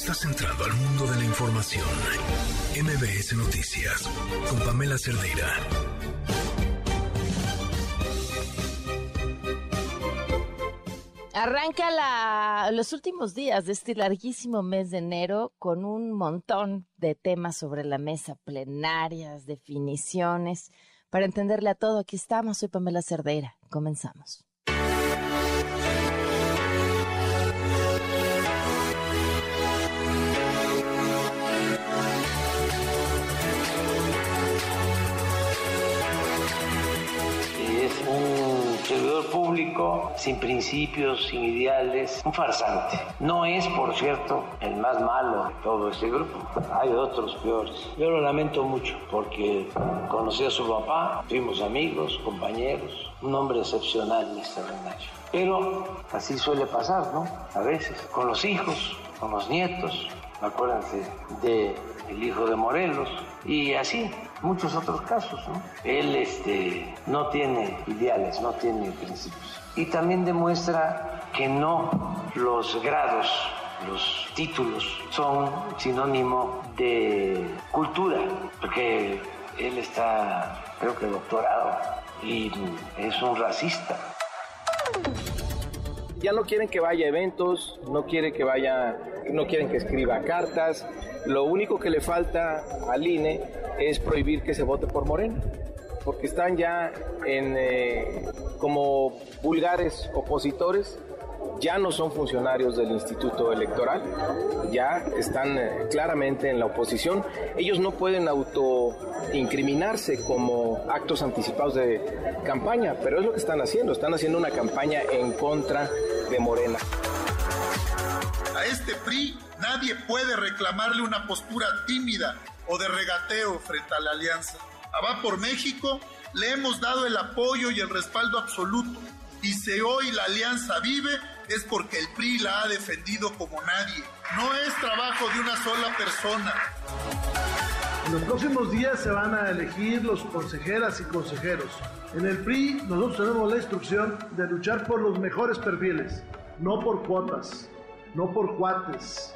Estás entrando al mundo de la información. MBS Noticias con Pamela Cerdeira. Arranca la, los últimos días de este larguísimo mes de enero con un montón de temas sobre la mesa, plenarias, definiciones. Para entenderle a todo, aquí estamos. Soy Pamela Cerdeira. Comenzamos. Servidor público sin principios, sin ideales, un farsante. No es, por cierto, el más malo de todo este grupo. Hay otros peores. Yo lo lamento mucho porque conocí a su papá, fuimos amigos, compañeros, un hombre excepcional y extraordinario. Pero así suele pasar, ¿no? A veces, con los hijos, con los nietos. Acuérdense de el hijo de Morelos, y así muchos otros casos. ¿no? Él este, no tiene ideales, no tiene principios. Y también demuestra que no los grados, los títulos son sinónimo de cultura, porque él está, creo que doctorado, y es un racista ya no quieren que vaya a eventos, no quieren que vaya, no quieren que escriba cartas. Lo único que le falta al INE es prohibir que se vote por Morena, porque están ya en eh, como vulgares opositores ya no son funcionarios del Instituto Electoral, ya están eh, claramente en la oposición. Ellos no pueden autoincriminarse como actos anticipados de campaña, pero es lo que están haciendo, están haciendo una campaña en contra de Morena. A este PRI nadie puede reclamarle una postura tímida o de regateo frente a la alianza. A Va por México le hemos dado el apoyo y el respaldo absoluto. Y si hoy la alianza vive es porque el PRI la ha defendido como nadie. No es trabajo de una sola persona. En los próximos días se van a elegir los consejeras y consejeros. En el PRI nosotros tenemos la instrucción de luchar por los mejores perfiles, no por cuotas, no por cuates,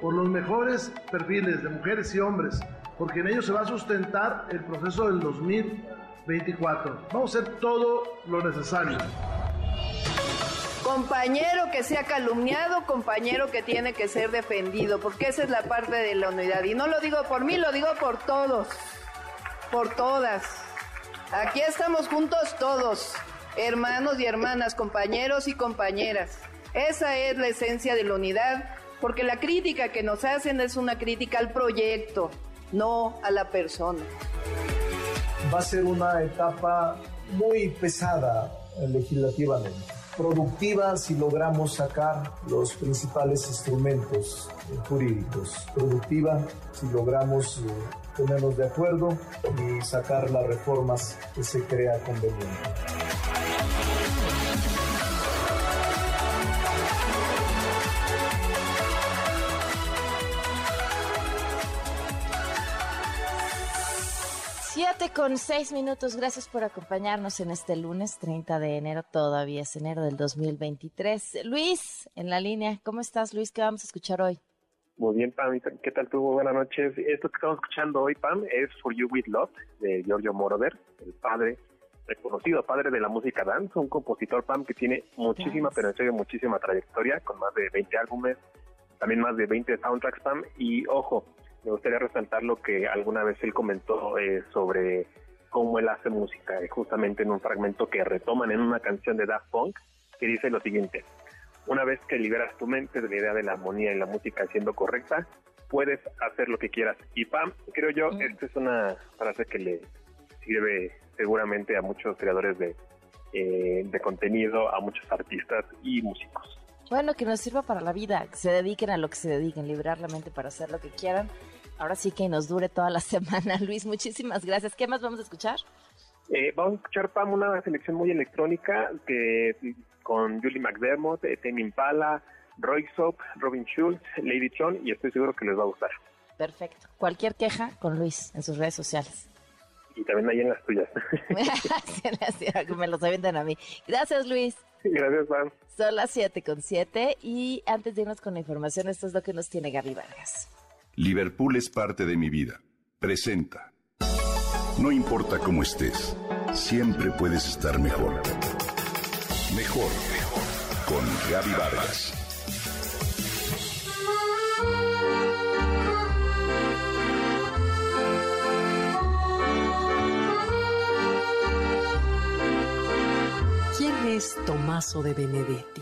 por los mejores perfiles de mujeres y hombres, porque en ellos se va a sustentar el proceso del 2024. Vamos a hacer todo lo necesario. Compañero que sea calumniado, compañero que tiene que ser defendido, porque esa es la parte de la unidad. Y no lo digo por mí, lo digo por todos, por todas. Aquí estamos juntos todos, hermanos y hermanas, compañeros y compañeras. Esa es la esencia de la unidad, porque la crítica que nos hacen es una crítica al proyecto, no a la persona. Va a ser una etapa muy pesada legislativamente productiva si logramos sacar los principales instrumentos jurídicos, productiva si logramos eh, ponernos de acuerdo y sacar las reformas que se crea conveniente. Con seis minutos. Gracias por acompañarnos en este lunes 30 de enero. Todavía es enero del 2023. Luis, en la línea. ¿Cómo estás, Luis? ¿Qué vamos a escuchar hoy? Muy bien, Pam. ¿Qué tal tú? Buenas noches. Esto que estamos escuchando hoy, Pam, es For You With Love, de Giorgio Moroder, el padre, reconocido padre de la música dance, un compositor, Pam, que tiene muchísima, pero en serio, muchísima trayectoria, con más de 20 álbumes, también más de 20 soundtracks, Pam. Y ojo, me gustaría resaltar lo que alguna vez él comentó eh, sobre cómo él hace música, eh, justamente en un fragmento que retoman en una canción de Daft Punk, que dice lo siguiente, una vez que liberas tu mente de la idea de la armonía y la música siendo correcta, puedes hacer lo que quieras. Y pam, creo yo, mm. esta es una frase que le sirve seguramente a muchos creadores de, eh, de contenido, a muchos artistas y músicos. Bueno, que nos sirva para la vida, que se dediquen a lo que se dediquen, liberar la mente para hacer lo que quieran. Ahora sí que nos dure toda la semana. Luis, muchísimas gracias. ¿Qué más vamos a escuchar? Eh, vamos a escuchar, Pam, una selección muy electrónica que con Julie McDermott, eh, Temi Impala, Roy Soap, Robin Schultz, Lady Tron, y estoy seguro que les va a gustar. Perfecto. Cualquier queja con Luis en sus redes sociales. Y también ahí en las tuyas. me los avientan a mí. Gracias, Luis. Gracias, Pam. Son las 7 con 7 y antes de irnos con la información, esto es lo que nos tiene Gaby Vargas. Liverpool es parte de mi vida. Presenta. No importa cómo estés, siempre puedes estar mejor. Mejor, mejor. Con Gaby Vargas. Es Tommaso de Benedetti?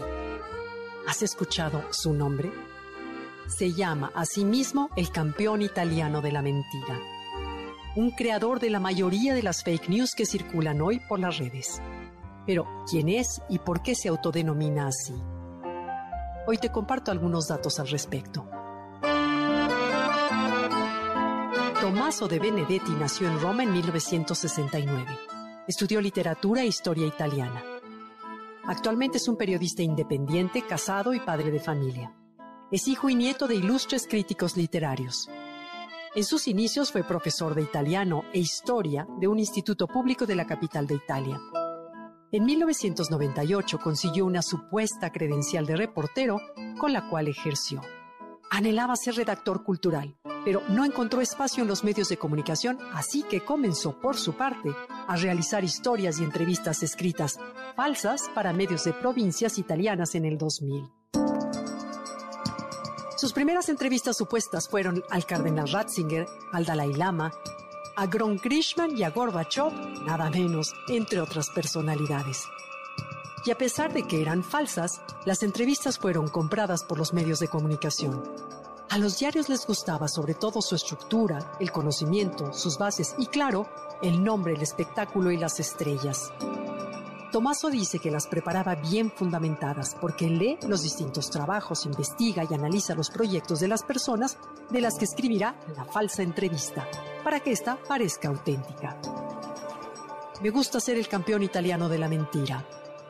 ¿Has escuchado su nombre? Se llama a sí mismo el campeón italiano de la mentira, un creador de la mayoría de las fake news que circulan hoy por las redes. Pero, ¿quién es y por qué se autodenomina así? Hoy te comparto algunos datos al respecto. Tommaso de Benedetti nació en Roma en 1969. Estudió literatura e historia italiana. Actualmente es un periodista independiente, casado y padre de familia. Es hijo y nieto de ilustres críticos literarios. En sus inicios fue profesor de italiano e historia de un instituto público de la capital de Italia. En 1998 consiguió una supuesta credencial de reportero con la cual ejerció. Anhelaba ser redactor cultural, pero no encontró espacio en los medios de comunicación, así que comenzó por su parte a realizar historias y entrevistas escritas falsas para medios de provincias italianas en el 2000. Sus primeras entrevistas supuestas fueron al cardenal Ratzinger, al Dalai Lama, a Gron Grishman y a Gorbachev, nada menos, entre otras personalidades. Y a pesar de que eran falsas, las entrevistas fueron compradas por los medios de comunicación. A los diarios les gustaba sobre todo su estructura, el conocimiento, sus bases y, claro, el nombre, el espectáculo y las estrellas. Tomaso dice que las preparaba bien fundamentadas porque lee los distintos trabajos, investiga y analiza los proyectos de las personas de las que escribirá la falsa entrevista, para que ésta parezca auténtica. Me gusta ser el campeón italiano de la mentira.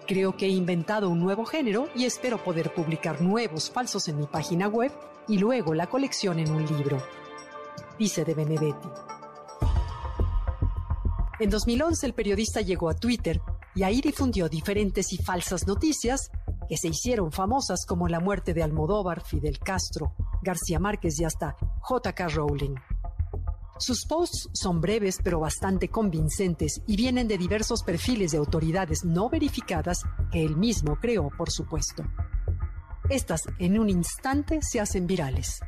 Creo que he inventado un nuevo género y espero poder publicar nuevos falsos en mi página web y luego la colección en un libro. Dice de Benedetti. En 2011 el periodista llegó a Twitter y ahí difundió diferentes y falsas noticias que se hicieron famosas como la muerte de Almodóvar, Fidel Castro, García Márquez y hasta J.K. Rowling. Sus posts son breves pero bastante convincentes y vienen de diversos perfiles de autoridades no verificadas que él mismo creó, por supuesto. Estas en un instante se hacen virales.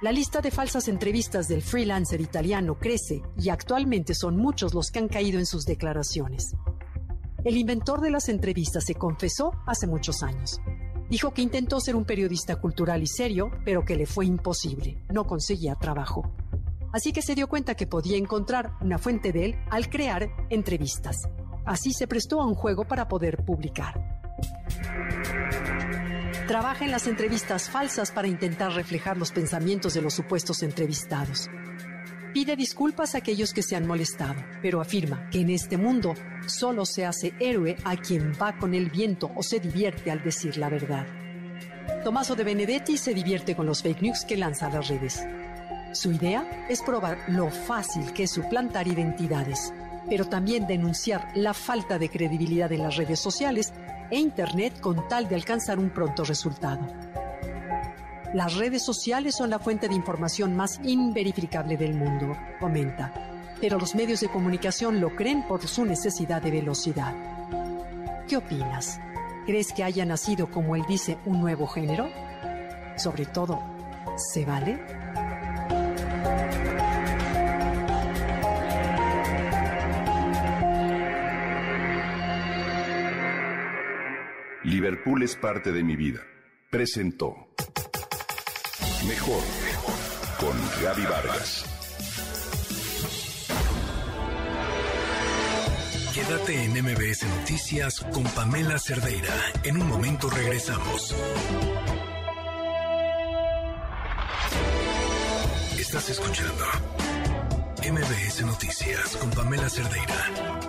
La lista de falsas entrevistas del freelancer italiano crece y actualmente son muchos los que han caído en sus declaraciones. El inventor de las entrevistas se confesó hace muchos años. Dijo que intentó ser un periodista cultural y serio, pero que le fue imposible. No conseguía trabajo. Así que se dio cuenta que podía encontrar una fuente de él al crear entrevistas. Así se prestó a un juego para poder publicar. Trabaja en las entrevistas falsas para intentar reflejar los pensamientos de los supuestos entrevistados. Pide disculpas a aquellos que se han molestado, pero afirma que en este mundo solo se hace héroe a quien va con el viento o se divierte al decir la verdad. Tomaso de Benedetti se divierte con los fake news que lanza las redes. Su idea es probar lo fácil que es suplantar identidades, pero también denunciar la falta de credibilidad en las redes sociales e Internet con tal de alcanzar un pronto resultado. Las redes sociales son la fuente de información más inverificable del mundo, comenta, pero los medios de comunicación lo creen por su necesidad de velocidad. ¿Qué opinas? ¿Crees que haya nacido, como él dice, un nuevo género? Sobre todo, ¿se vale? Liverpool es parte de mi vida. Presentó. Mejor con Gaby Vargas. Quédate en MBS Noticias con Pamela Cerdeira. En un momento regresamos. Estás escuchando MBS Noticias con Pamela Cerdeira.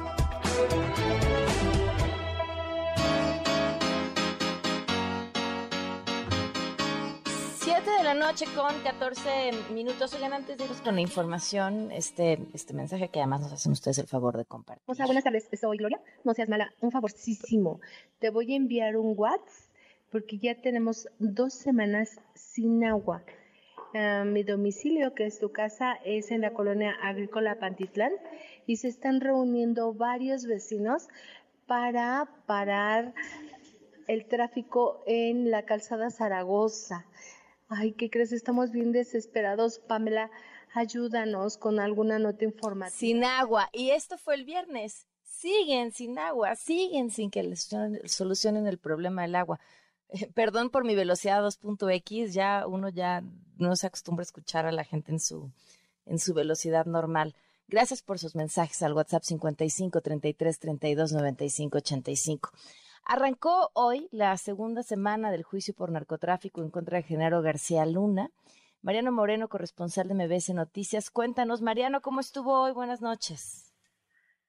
Noche con 14 minutos. Oigan, antes de irnos con la información, este, este mensaje que además nos hacen ustedes el favor de compartir. O sea, buenas tardes, soy Gloria. No seas mala, un favorcísimo. Te voy a enviar un WhatsApp porque ya tenemos dos semanas sin agua. Uh, mi domicilio, que es tu casa, es en la colonia agrícola Pantitlán y se están reuniendo varios vecinos para parar el tráfico en la calzada Zaragoza. Ay, ¿qué crees? Estamos bien desesperados. Pamela, ayúdanos con alguna nota informativa. Sin agua. Y esto fue el viernes. Siguen sin agua, siguen sin que les solucionen el problema del agua. perdón por mi velocidad 2.x, ya uno ya no se acostumbra a escuchar a la gente en su, en su velocidad normal. Gracias por sus mensajes al WhatsApp 55 33 32 95 85. Arrancó hoy la segunda semana del juicio por narcotráfico en contra de Genaro García Luna. Mariano Moreno, corresponsal de MBS Noticias. Cuéntanos, Mariano, ¿cómo estuvo hoy? Buenas noches.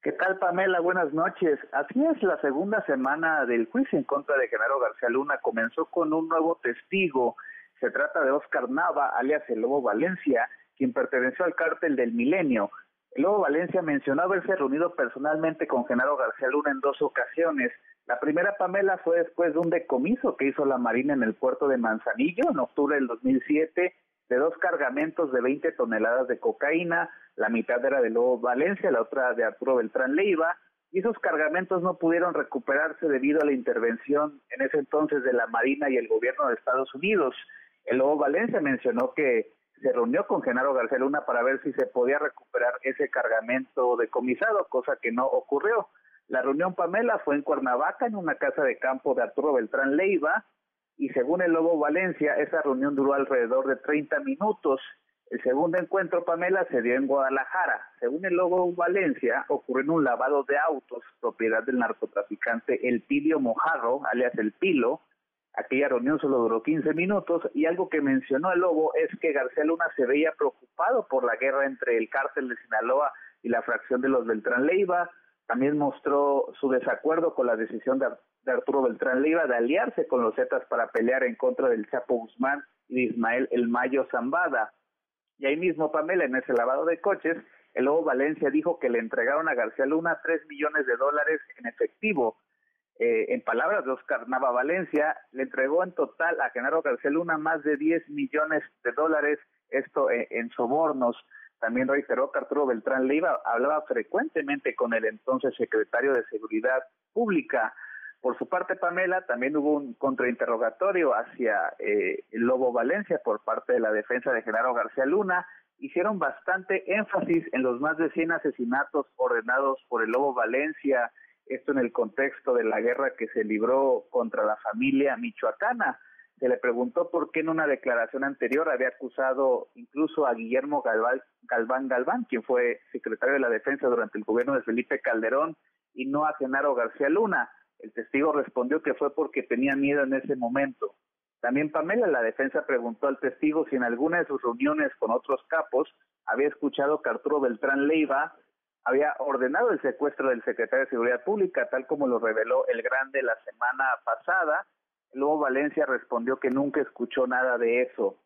¿Qué tal, Pamela? Buenas noches. Así es, la segunda semana del juicio en contra de Genaro García Luna comenzó con un nuevo testigo. Se trata de Oscar Nava, alias el Lobo Valencia, quien perteneció al cártel del Milenio. El Lobo Valencia mencionó haberse reunido personalmente con Genaro García Luna en dos ocasiones. La primera, Pamela, fue después de un decomiso que hizo la Marina en el puerto de Manzanillo en octubre del 2007 de dos cargamentos de 20 toneladas de cocaína, la mitad era de Lobo Valencia, la otra de Arturo Beltrán Leiva, y esos cargamentos no pudieron recuperarse debido a la intervención en ese entonces de la Marina y el gobierno de Estados Unidos. El Lobo Valencia mencionó que se reunió con Genaro García Luna para ver si se podía recuperar ese cargamento decomisado, cosa que no ocurrió. La reunión Pamela fue en Cuernavaca, en una casa de campo de Arturo Beltrán Leiva, y según el Lobo Valencia, esa reunión duró alrededor de 30 minutos. El segundo encuentro, Pamela, se dio en Guadalajara. Según el Lobo Valencia, ocurrió en un lavado de autos, propiedad del narcotraficante El Pilio Mojarro, alias El Pilo. Aquella reunión solo duró 15 minutos y algo que mencionó el Lobo es que García Luna se veía preocupado por la guerra entre el cártel de Sinaloa y la fracción de los Beltrán Leiva, también mostró su desacuerdo con la decisión de, Arturo Beltrán Leiva de aliarse con los Zetas para pelear en contra del Chapo Guzmán y de Ismael El Mayo Zambada. Y ahí mismo, Pamela, en ese lavado de coches, el Lobo Valencia dijo que le entregaron a García Luna tres millones de dólares en efectivo. Eh, en palabras de Oscar Nava Valencia, le entregó en total a Genaro García Luna más de 10 millones de dólares, esto eh, en sobornos. También reiteró que Arturo Beltrán Leiva hablaba frecuentemente con el entonces secretario de Seguridad Pública. Por su parte, Pamela, también hubo un contrainterrogatorio hacia eh, Lobo Valencia por parte de la defensa de Genaro García Luna. Hicieron bastante énfasis en los más de 100 asesinatos ordenados por el Lobo Valencia, esto en el contexto de la guerra que se libró contra la familia michoacana se le preguntó por qué en una declaración anterior había acusado incluso a Guillermo Galván Galván, quien fue secretario de la Defensa durante el gobierno de Felipe Calderón, y no a Genaro García Luna. El testigo respondió que fue porque tenía miedo en ese momento. También Pamela, la defensa, preguntó al testigo si en alguna de sus reuniones con otros capos había escuchado que Arturo Beltrán Leiva había ordenado el secuestro del secretario de Seguridad Pública, tal como lo reveló el Grande la semana pasada, Luego Valencia respondió que nunca escuchó nada de eso.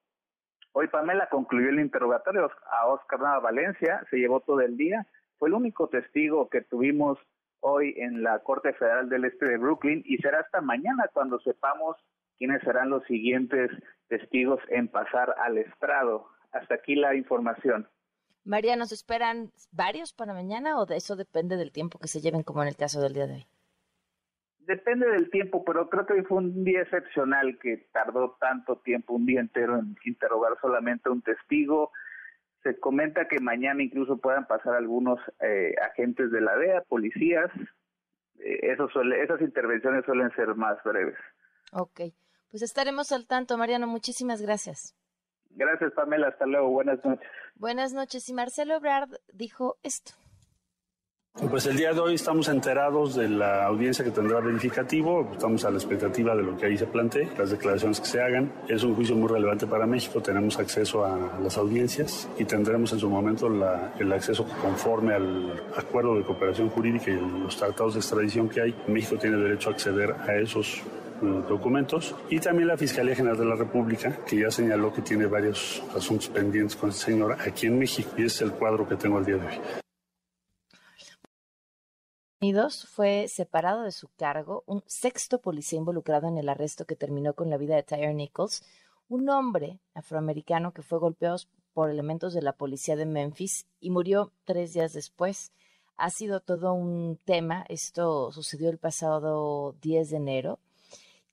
Hoy Pamela concluyó el interrogatorio a Oscar Nava Valencia, se llevó todo el día, fue el único testigo que tuvimos hoy en la Corte Federal del Este de Brooklyn y será hasta mañana cuando sepamos quiénes serán los siguientes testigos en pasar al estrado. Hasta aquí la información. María, ¿nos esperan varios para mañana o de eso depende del tiempo que se lleven como en el caso del día de hoy? Depende del tiempo, pero creo que fue un día excepcional que tardó tanto tiempo, un día entero en interrogar solamente a un testigo. Se comenta que mañana incluso puedan pasar algunos eh, agentes de la DEA, policías. Eh, eso suele, esas intervenciones suelen ser más breves. Ok, pues estaremos al tanto, Mariano. Muchísimas gracias. Gracias, Pamela. Hasta luego. Buenas noches. Buenas noches. Y Marcelo Ebrard dijo esto. Pues el día de hoy estamos enterados de la audiencia que tendrá verificativo, estamos a la expectativa de lo que ahí se plantee, las declaraciones que se hagan. Es un juicio muy relevante para México, tenemos acceso a las audiencias y tendremos en su momento el acceso conforme al acuerdo de cooperación jurídica y los tratados de extradición que hay. México tiene derecho a acceder a esos eh, documentos. Y también la Fiscalía General de la República, que ya señaló que tiene varios asuntos pendientes con el señor aquí en México. Y es el cuadro que tengo al día de hoy. Fue separado de su cargo un sexto policía involucrado en el arresto que terminó con la vida de Tyre Nichols, un hombre afroamericano que fue golpeado por elementos de la policía de Memphis y murió tres días después. Ha sido todo un tema. Esto sucedió el pasado 10 de enero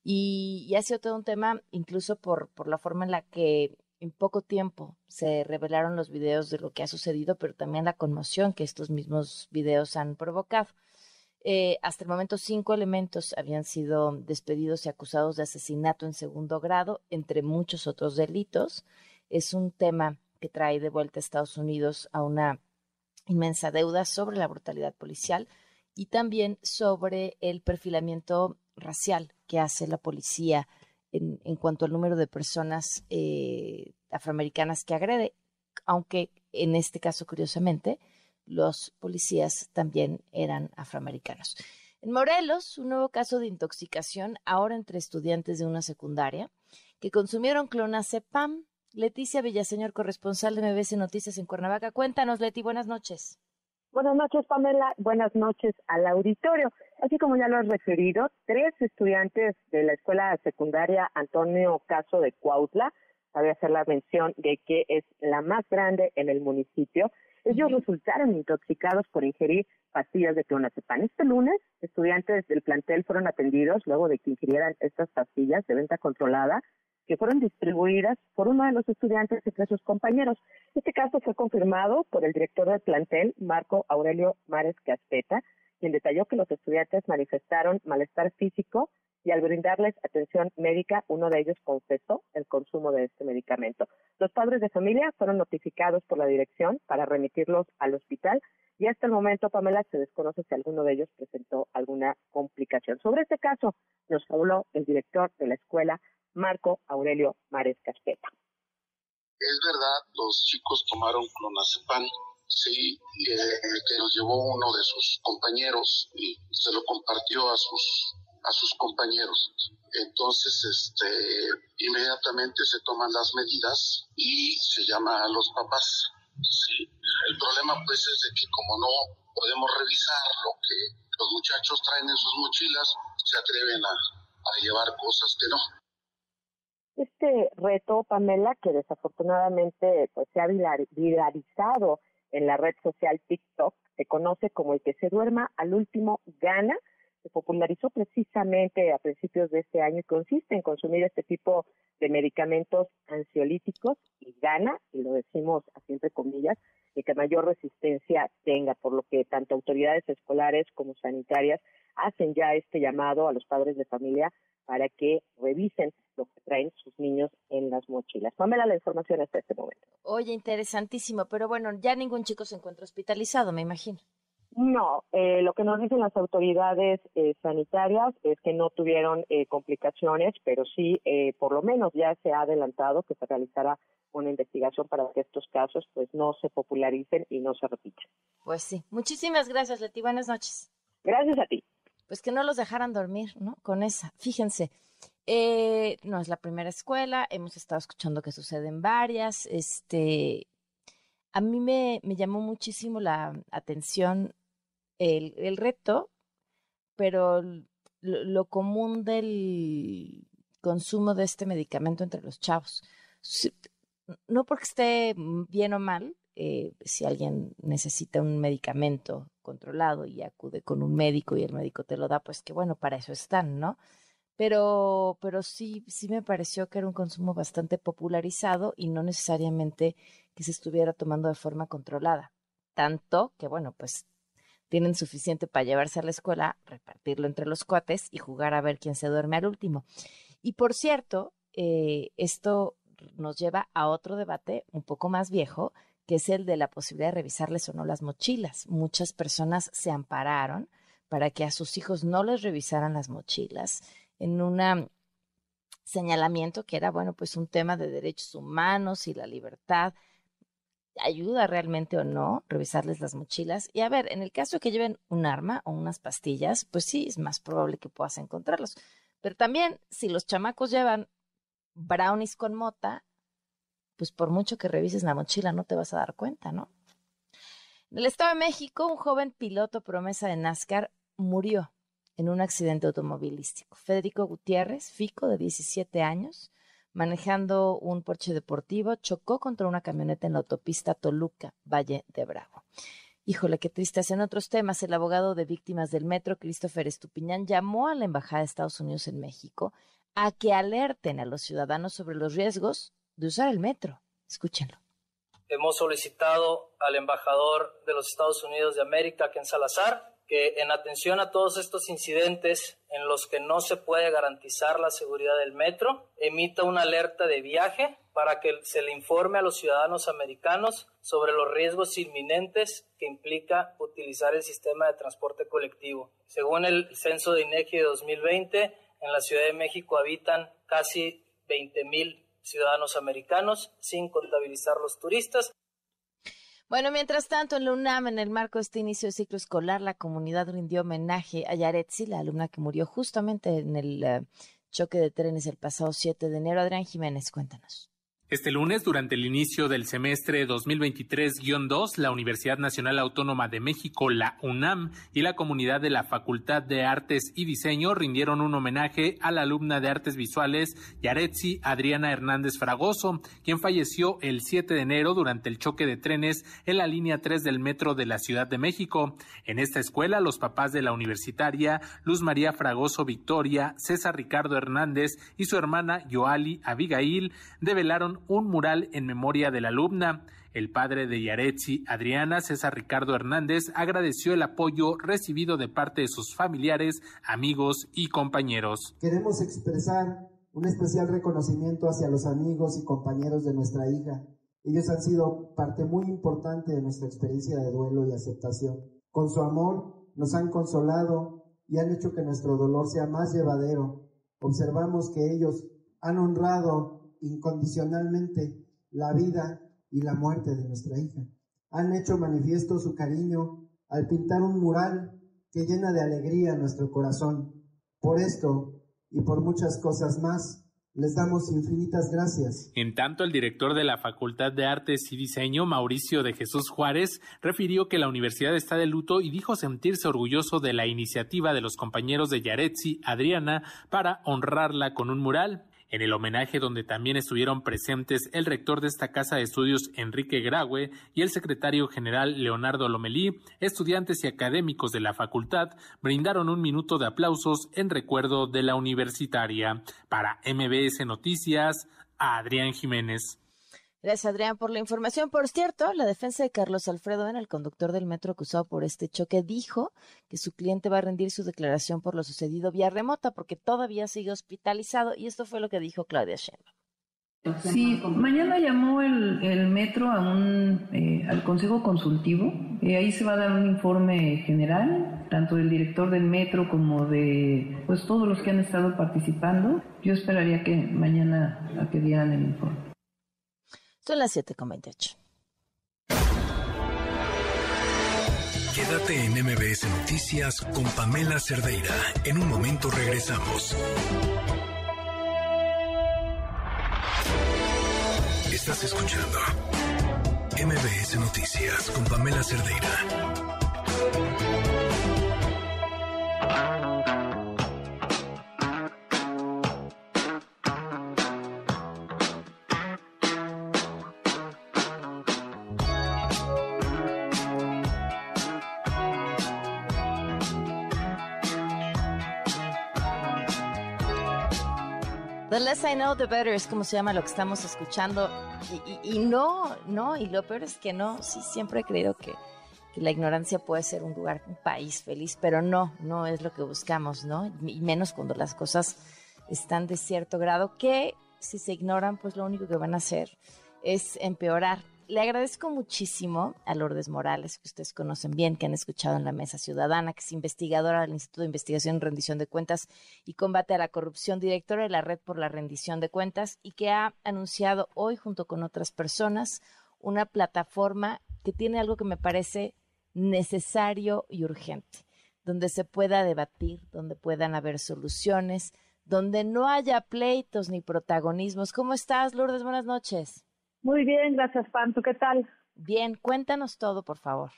y, ha sido todo un tema incluso por, por la forma en la que en poco tiempo se revelaron los videos de lo que ha sucedido, pero también la conmoción que estos mismos videos han provocado. Eh, hasta el momento, cinco elementos habían sido despedidos y acusados de asesinato en segundo grado, entre muchos otros delitos. Es un tema que trae de vuelta a Estados Unidos a una inmensa deuda sobre la brutalidad policial y también sobre el perfilamiento racial que hace la policía en, cuanto al número de personas eh, afroamericanas que agrede, aunque en este caso, curiosamente, los policías también eran afroamericanos. En Morelos, un nuevo caso de intoxicación, ahora entre estudiantes de una secundaria, que consumieron clonazepam. Leticia Villaseñor, corresponsal de MBC Noticias en Cuernavaca. Cuéntanos, Leti, buenas noches. Buenas noches, Pamela. Buenas noches al auditorio. Así como ya lo has referido, tres estudiantes de la escuela secundaria Antonio Caso de Cuautla, cabe hacer la mención de que es la más grande en el municipio, ellos resultaron intoxicados por ingerir pastillas de clonazepam. Este lunes, estudiantes del plantel fueron atendidos luego de que ingirieran estas pastillas de venta controlada que fueron distribuidas por uno de los estudiantes entre sus compañeros. Este caso fue confirmado por el director del plantel, Marco Aurelio Mares Caspeta, quien detalló que los estudiantes manifestaron malestar físico y al brindarles atención médica, uno de ellos confesó el consumo de este medicamento. Los padres de familia fueron notificados por la dirección para remitirlos al hospital y hasta el momento, Pamela, se desconoce si alguno de ellos presentó alguna complicación. Sobre este caso nos habló el director de la escuela, Marco Aurelio Mares Caspeta. Es verdad, los chicos tomaron clonazepam, sí, eh, que nos llevó uno de sus compañeros y se lo compartió a sus a sus compañeros. Entonces, este, inmediatamente se toman las medidas y se llama a los papás. Sí. El problema pues es de que como no podemos revisar lo que los muchachos traen en sus mochilas, se atreven a, a llevar cosas que no. Este reto, Pamela, que desafortunadamente pues, se ha viralizado en la red social TikTok, se conoce como el que se duerma al último gana, se popularizó precisamente a principios de este año y consiste en consumir este tipo de medicamentos ansiolíticos y gana, y lo decimos así entre comillas, de que mayor resistencia tenga, por lo que tanto autoridades escolares como sanitarias hacen ya este llamado a los padres de familia para que revisen lo que traen sus niños en las mochilas. Pamela, la información hasta este momento. Oye, interesantísimo, pero bueno, ya ningún chico se encuentra hospitalizado, me imagino. No, eh, lo que nos dicen las autoridades eh, sanitarias es que no tuvieron eh, complicaciones, pero sí, por lo menos ya se ha adelantado que se realizará una investigación para que estos casos pues no se popularicen y no se repitan. Pues sí. Muchísimas gracias, Leti. Buenas noches. Gracias a ti. Pues que no los dejaran dormir, ¿no? Con esa. Fíjense, no es la primera escuela, hemos estado escuchando que suceden varias. Este, a mí me, me llamó muchísimo la atención el, reto, pero lo, común del consumo de este medicamento entre los chavos. No porque esté bien o mal, eh, si alguien necesita un medicamento controlado y acude con un médico y el médico te lo da, pues que bueno, para eso están, ¿no? Pero, pero sí, sí me pareció que era un consumo bastante popularizado y no necesariamente que se estuviera tomando de forma controlada. Tanto que, bueno, pues tienen suficiente para llevarse a la escuela, repartirlo entre los cuates y jugar a ver quién se duerme al último. Y por cierto, eh, esto nos lleva a otro debate un poco más viejo, que es el de la posibilidad de revisarles o no las mochilas. Muchas personas se ampararon para que a sus hijos no les revisaran las mochilas en un señalamiento que era, bueno, pues un tema de derechos humanos y la libertad ayuda realmente o no revisarles las mochilas. Y a ver, en el caso que lleven un arma o unas pastillas, pues sí, es más probable que puedas encontrarlos. Pero también, si los chamacos llevan brownies con mota, pues por mucho que revises la mochila no te vas a dar cuenta, ¿no? En el Estado de México, un joven piloto promesa de NASCAR murió en un accidente automovilístico. Federico Gutiérrez, Fico, de 17 años, manejando un Porsche deportivo, chocó contra una camioneta en la autopista Toluca, Valle de Bravo. Híjole, qué tristeza. En otros temas, el abogado de víctimas del metro, Christopher Estupiñán, llamó a la Embajada de Estados Unidos en México a que alerten a los ciudadanos sobre los riesgos de usar el metro. Escúchenlo. Hemos solicitado al embajador de los Estados Unidos de América, Ken Salazar, que en atención a todos estos incidentes en los que no se puede garantizar la seguridad del metro, emita una alerta de viaje para que se le informe a los ciudadanos americanos sobre los riesgos inminentes que implica utilizar el sistema de transporte colectivo. Según el censo de INEGI de 2020, en la Ciudad de México habitan casi 20 mil ciudadanos americanos, sin contabilizar los turistas. Bueno, mientras tanto, en la UNAM, en el marco de este inicio de ciclo escolar, la comunidad rindió homenaje a Yaretsi, la alumna que murió justamente en el eh, choque de trenes el pasado 7 de enero. Adrián Jiménez, cuéntanos. Este lunes, durante el inicio del semestre 2023-2, la Universidad Nacional Autónoma de México, la UNAM, y la comunidad de la Facultad de Artes y Diseño rindieron un homenaje a la alumna de Artes Visuales, Yaretsi Adriana Hernández Fragoso, quien falleció el 7 de enero durante el choque de trenes en la línea 3 del metro de la Ciudad de México. En esta escuela, los papás de la universitaria, Luz María Fragoso Victoria, César Ricardo Hernández y su hermana Yoali Abigail develaron un mural en memoria de la alumna. El padre de Yaretsi, Adriana César Ricardo Hernández, agradeció el apoyo recibido de parte de sus familiares, amigos y compañeros. Queremos expresar un especial reconocimiento hacia los amigos y compañeros de nuestra hija. Ellos han sido parte muy importante de nuestra experiencia de duelo y aceptación. Con su amor nos han consolado y han hecho que nuestro dolor sea más llevadero. Observamos que ellos han honrado incondicionalmente la vida y la muerte de nuestra hija. Han hecho manifiesto su cariño al pintar un mural que llena de alegría nuestro corazón. Por esto y por muchas cosas más, les damos infinitas gracias. En tanto, el director de la Facultad de Artes y Diseño, Mauricio de Jesús Juárez, refirió que la universidad está de luto y dijo sentirse orgulloso de la iniciativa de los compañeros de Yaretsi, Adriana, para honrarla con un mural. En el homenaje donde también estuvieron presentes el rector de esta casa de estudios Enrique Graue y el secretario general Leonardo Lomelí, estudiantes y académicos de la facultad brindaron un minuto de aplausos en recuerdo de la universitaria. Para MBS Noticias, Adrián Jiménez. Gracias, Adrián, por la información. Por cierto, la defensa de Carlos Alfredo en el conductor del metro acusado por este choque, dijo que su cliente va a rendir su declaración por lo sucedido vía remota porque todavía sigue hospitalizado y esto fue lo que dijo Claudia Sheinbaum. Sí, mañana llamó el, metro eh, al Consejo Consultivo. Eh, ahí se va a dar un informe general, tanto del director del metro como de pues todos los que han estado participando. Yo esperaría que mañana a que dieran el informe. Son las 7.28. Quédate en MBS Noticias con Pamela Cerdeira. En un momento regresamos. Estás escuchando MBS Noticias con Pamela Cerdeira. Less I know, the better es como se llama lo que estamos escuchando. Y, no, no, y lo peor es que no, sí, siempre he creído que, que, la ignorancia puede ser un lugar, un país feliz, pero no, no es lo que buscamos, ¿no? Y menos cuando las cosas están de cierto grado, que si se ignoran, pues lo único que van a hacer es empeorar le agradezco muchísimo a Lourdes Morales, que ustedes conocen bien, que han escuchado en la Mesa Ciudadana, que es investigadora del Instituto de Investigación y Rendición de Cuentas y Combate a la Corrupción, directora de la Red por la Rendición de Cuentas, y que ha anunciado hoy, junto con otras personas, una plataforma que tiene algo que me parece necesario y urgente, donde se pueda debatir, donde puedan haber soluciones, donde no haya pleitos ni protagonismos. ¿Cómo estás, Lourdes? Buenas noches. Muy bien, gracias, Panto. ¿Qué tal? Bien, cuéntanos todo, por favor.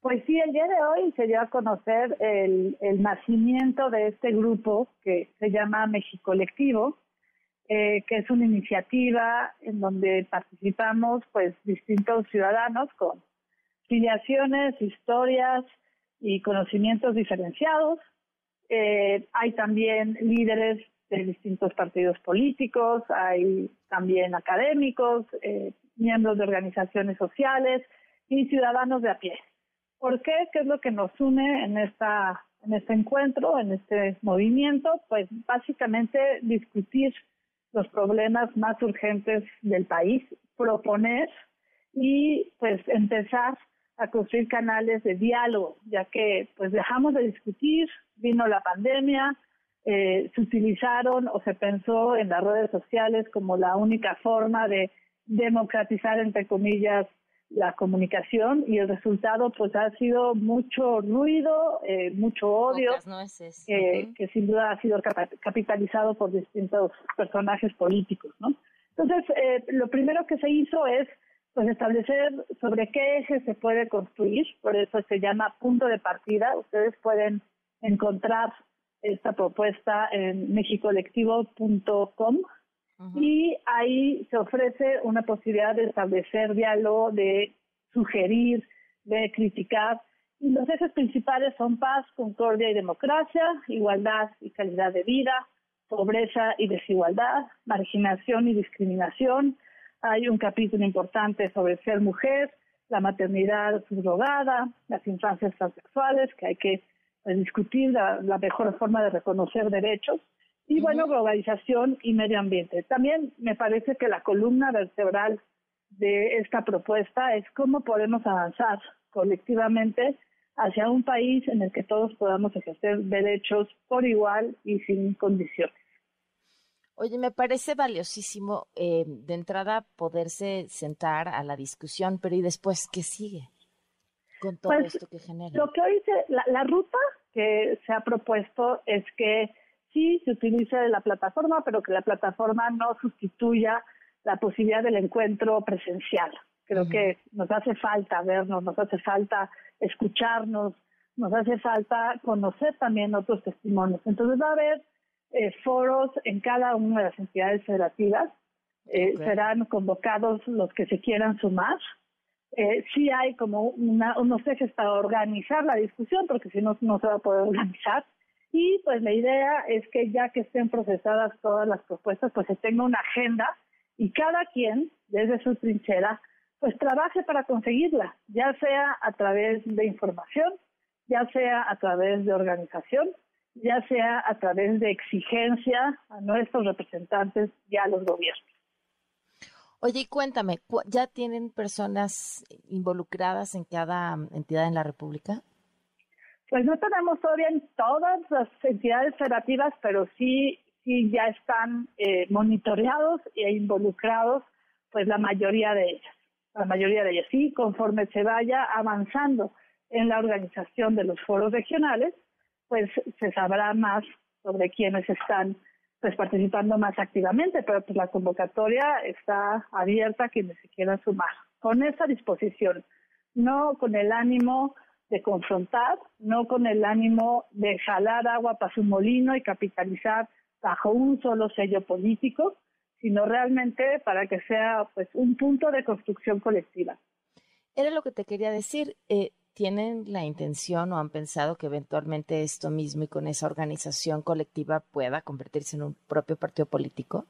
Pues sí, el día de hoy se dio a conocer el, nacimiento de este grupo que se llama México Colectivo, eh, que es una iniciativa en donde participamos pues distintos ciudadanos con filiaciones, historias y conocimientos diferenciados. Eh, hay también líderes de distintos partidos políticos, hay también académicos, eh, miembros de organizaciones sociales y ciudadanos de a pie. ¿Por qué? ¿Qué es lo que nos une en esta en este encuentro, en este movimiento? Pues básicamente discutir los problemas más urgentes del país, proponer y pues empezar a construir canales de diálogo, ya que pues dejamos de discutir, vino la pandemia, eh, se utilizaron o se pensó en las redes sociales como la única forma de democratizar, entre comillas, la comunicación y el resultado pues ha sido mucho ruido, eh, mucho odio, que sin duda ha sido capitalizado por distintos personajes políticos, ¿no? Entonces, eh, lo primero que se hizo es pues establecer sobre qué eje se puede construir, por eso se llama punto de partida. Ustedes pueden encontrar esta propuesta en mexicolectivo.com y ahí se ofrece una posibilidad de establecer diálogo, de sugerir, de criticar. Y los ejes principales son paz, concordia y democracia, igualdad y calidad de vida, pobreza y desigualdad, marginación y discriminación. Hay un capítulo importante sobre ser mujer, la maternidad subrogada, las infancias transexuales, que hay que discutir la mejor forma de reconocer derechos y bueno, globalización y medio ambiente. También me parece que la columna vertebral de esta propuesta es cómo podemos avanzar colectivamente hacia un país en el que todos podamos ejercer derechos por igual y sin condiciones. Oye, me parece valiosísimo eh, de entrada poderse sentar a la discusión, pero ¿y después qué sigue con todo pues, esto que genera? Lo que hoy se, la ruta que se ha propuesto es que sí se utilice la plataforma, pero que la plataforma no sustituya la posibilidad del encuentro presencial. Creo que nos hace falta vernos, nos hace falta escucharnos, nos hace falta conocer también otros testimonios. Entonces va a haber eh, foros en cada una de las entidades federativas, eh, serán convocados los que se quieran sumar. Eh, sí hay como una, unos ejes para organizar la discusión, porque si no, no se va a poder organizar. Y pues la idea es que ya que estén procesadas todas las propuestas, pues se tenga una agenda y cada quien, desde su trinchera, pues trabaje para conseguirla, ya sea a través de información, ya sea a través de organización, ya sea a través de exigencia a nuestros representantes y a los gobiernos. Oye, y cuéntame, ¿ya tienen personas involucradas en cada entidad en la República? Pues no tenemos todavía en todas las entidades federativas, pero sí, sí ya están eh, monitoreados e involucrados, pues la mayoría de ellas, la mayoría de ellas. Sí, conforme se vaya avanzando en la organización de los foros regionales, pues se sabrá más sobre quiénes están pues participando más activamente, pero pues la convocatoria está abierta a quienes se quieran sumar, con esa disposición, no con el ánimo de confrontar, no con el ánimo de jalar agua para su molino y capitalizar bajo un solo sello político, sino realmente para que sea pues un punto de construcción colectiva. Era lo que te quería decir. Eh, ¿Tienen la intención o han pensado que eventualmente esto mismo y con esa organización colectiva pueda convertirse en un propio partido político?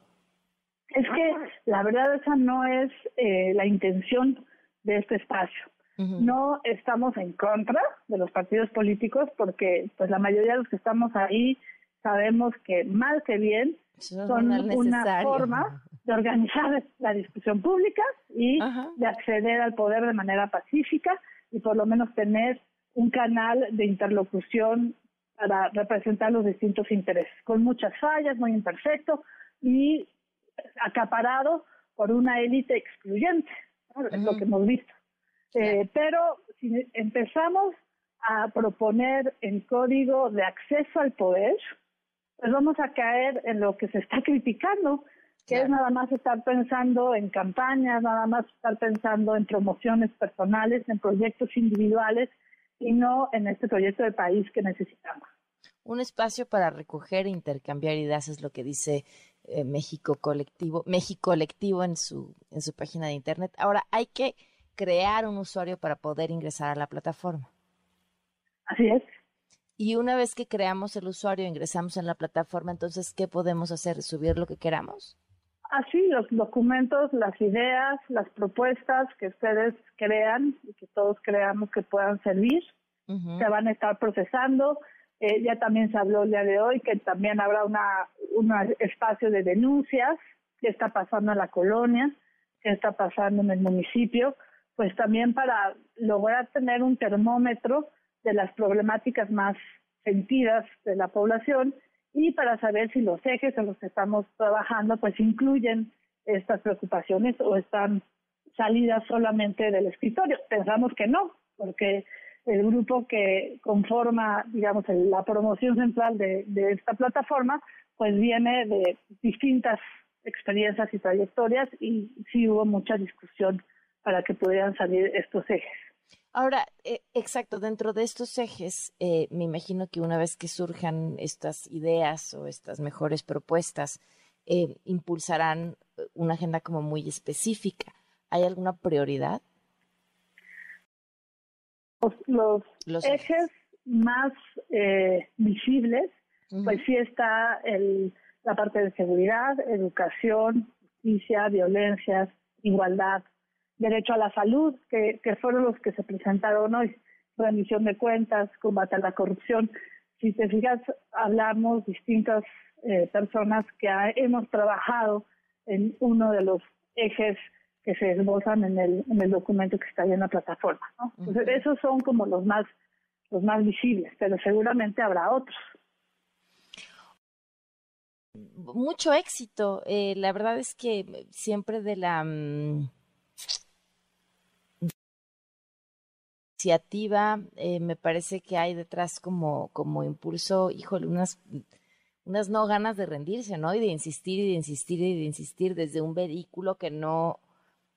Es que la verdad esa no es eh, la intención de este espacio. No estamos en contra de los partidos políticos porque pues la mayoría de los que estamos ahí sabemos que mal que bien son una forma de organizar la discusión pública y de acceder al poder de manera pacífica y por lo menos tener un canal de interlocución para representar los distintos intereses, con muchas fallas, muy imperfecto y acaparado por una élite excluyente, es lo que hemos visto. Eh, pero si empezamos a proponer el código de acceso al poder, pues vamos a caer en lo que se está criticando, que es nada más estar pensando en campañas, nada más estar pensando en promociones personales, en proyectos individuales y no en este proyecto de país que necesitamos. Un espacio para recoger e intercambiar ideas es lo que dice eh, México Colectivo, México Colectivo en su, en su página de internet. Ahora, hay que crear un usuario para poder ingresar a la plataforma. Así es. Y una vez que creamos el usuario, ingresamos en la plataforma, entonces, ¿qué podemos hacer? ¿Subir lo que queramos? Así, los documentos, las ideas, las propuestas que ustedes crean y que todos creamos que puedan servir, se van a estar procesando. Eh, ya también se habló el día de hoy que también habrá una, un espacio de denuncias, qué está pasando en la colonia, qué está pasando en el municipio, pues también para lograr tener un termómetro de las problemáticas más sentidas de la población y para saber si los ejes en los que estamos trabajando pues incluyen estas preocupaciones o están salidas solamente del escritorio. Pensamos que no, porque el grupo que conforma, digamos, la promoción central de, de esta plataforma, pues viene de distintas experiencias y trayectorias y sí hubo mucha discusión para que pudieran salir estos ejes. Ahora, eh, exacto, dentro de estos ejes, eh, me imagino que una vez que surjan estas ideas o estas mejores propuestas, eh, impulsarán una agenda como muy específica. ¿Hay alguna prioridad? Los, ejes, más visibles, pues sí está el, la parte de seguridad, educación, justicia, violencias, igualdad, derecho a la salud, que, que fueron los que se presentaron hoy, rendición de cuentas, combate a la corrupción. Si te fijas, hablamos distintas eh, personas que hemos trabajado en uno de los ejes que se esbozan en el, en el documento que está ahí en la plataforma. Entonces, esos son como los más, los más visibles, pero seguramente habrá otros. Mucho éxito. Eh, la verdad es que siempre de la... eh, me parece que hay detrás como, como impulso, híjole, unas, unas no ganas de rendirse, ¿no? Y de insistir y de insistir y de insistir desde un vehículo que no,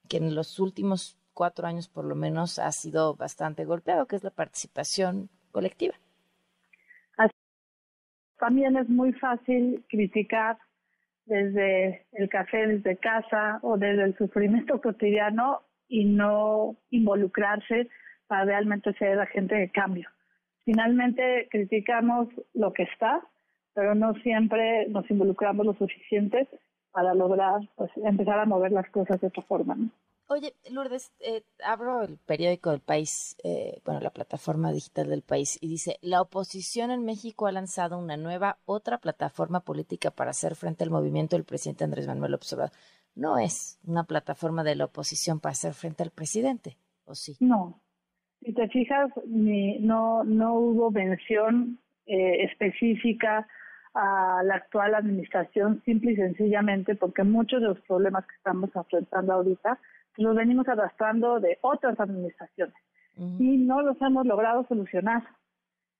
que en los últimos cuatro años por lo menos ha sido bastante golpeado, que es la participación colectiva. También es muy fácil criticar desde el café, desde casa o desde el sufrimiento cotidiano y no involucrarse para realmente ser agente de cambio. Finalmente criticamos lo que está, pero no siempre nos involucramos lo suficiente para lograr pues, empezar a mover las cosas de otra forma. ¿no? Oye, Lourdes, eh, abro el periódico del país, eh, bueno, la plataforma digital del país, y dice, la oposición en México ha lanzado una nueva, otra plataforma política para hacer frente al movimiento del presidente Andrés Manuel Observador. No es una plataforma de la oposición para hacer frente al presidente, ¿o sí? No, si te fijas, no, no hubo mención eh, específica a la actual administración, simple y sencillamente porque muchos de los problemas que estamos enfrentando ahorita los venimos arrastrando de otras administraciones y no los hemos logrado solucionar.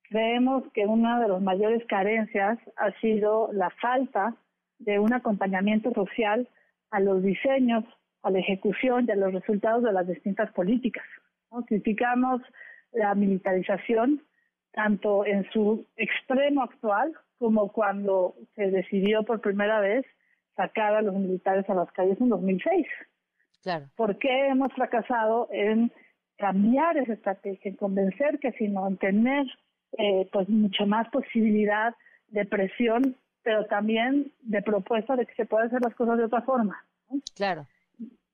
Creemos que una de las mayores carencias ha sido la falta de un acompañamiento social a los diseños, a la ejecución y a los resultados de las distintas políticas. Criticamos la militarización tanto en su extremo actual como cuando se decidió por primera vez sacar a los militares a las calles en 2006. Claro. ¿Por qué hemos fracasado en cambiar esa estrategia, en convencer que sino en tener eh, pues mucha más posibilidad de presión, pero también de propuesta de que se puedan hacer las cosas de otra forma? Claro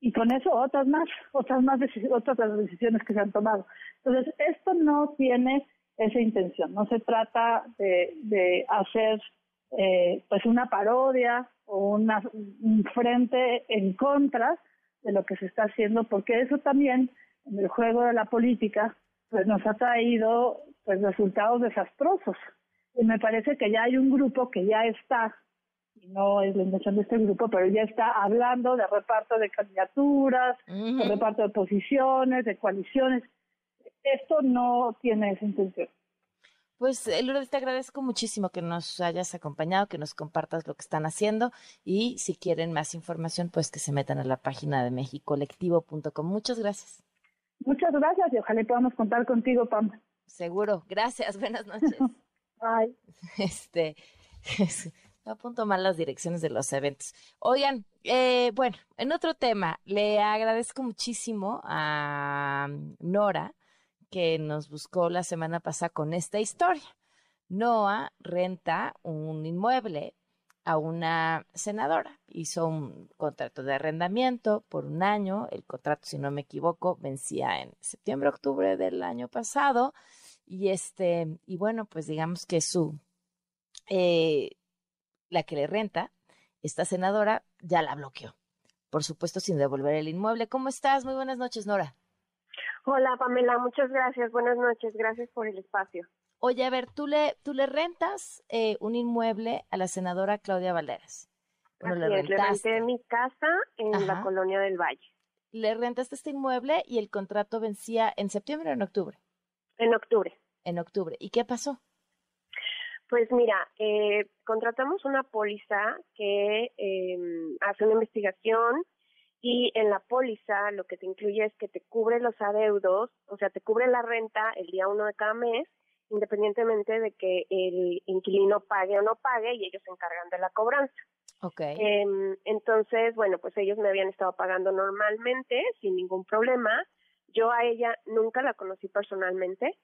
y con eso otras más, otras más otras las decisiones que se han tomado. Entonces, esto no tiene esa intención, no se trata de, hacer eh, pues una parodia o una, un frente en contra de lo que se está haciendo, porque eso también en el juego de la política pues nos ha traído pues resultados desastrosos. Y me parece que ya hay un grupo que ya está no es la intención de este grupo, pero ya está hablando de reparto de candidaturas, de reparto de posiciones, de coaliciones. Esto no tiene esa intención. Pues, eh, Lourdes, te agradezco muchísimo que nos hayas acompañado, que nos compartas lo que están haciendo y si quieren más información, pues que se metan a la página de mexicolectivo.com. Muchas gracias. Muchas gracias y ojalá podamos contar contigo, Pam. Seguro. Gracias. Buenas noches. Bye. Este, apunto mal las direcciones de los eventos. Oigan, eh, bueno, en otro tema, le agradezco muchísimo a Nora que nos buscó la semana pasada con esta historia. Noah renta un inmueble a una senadora. Hizo un contrato de arrendamiento por un año. El contrato, si no me equivoco, vencía en septiembre, octubre del año pasado. Y este, y bueno, pues digamos que su eh, la que le renta, esta senadora, ya la bloqueó. Por supuesto, sin devolver el inmueble. ¿Cómo estás? Muy buenas noches, Nora. Hola, Pamela. Muchas gracias. Buenas noches. Gracias por el espacio. Oye, a ver, tú le, tú le rentas eh, un inmueble a la senadora Claudia Valderas. Bueno, le, es, le renté mi casa en la colonia del Valle. Le rentaste este inmueble y el contrato vencía en septiembre o en octubre. En octubre. En octubre. ¿Y qué pasó? Pues mira, eh, contratamos una póliza que eh, hace una investigación y en la póliza lo que te incluye es que te cubre los adeudos, o sea, te cubre la renta el día uno de cada mes, independientemente de que el inquilino pague o no pague y ellos se encargan de la cobranza. Okay. Eh, entonces, bueno, pues ellos me habían estado pagando normalmente, sin ningún problema. Yo a ella nunca la conocí personalmente,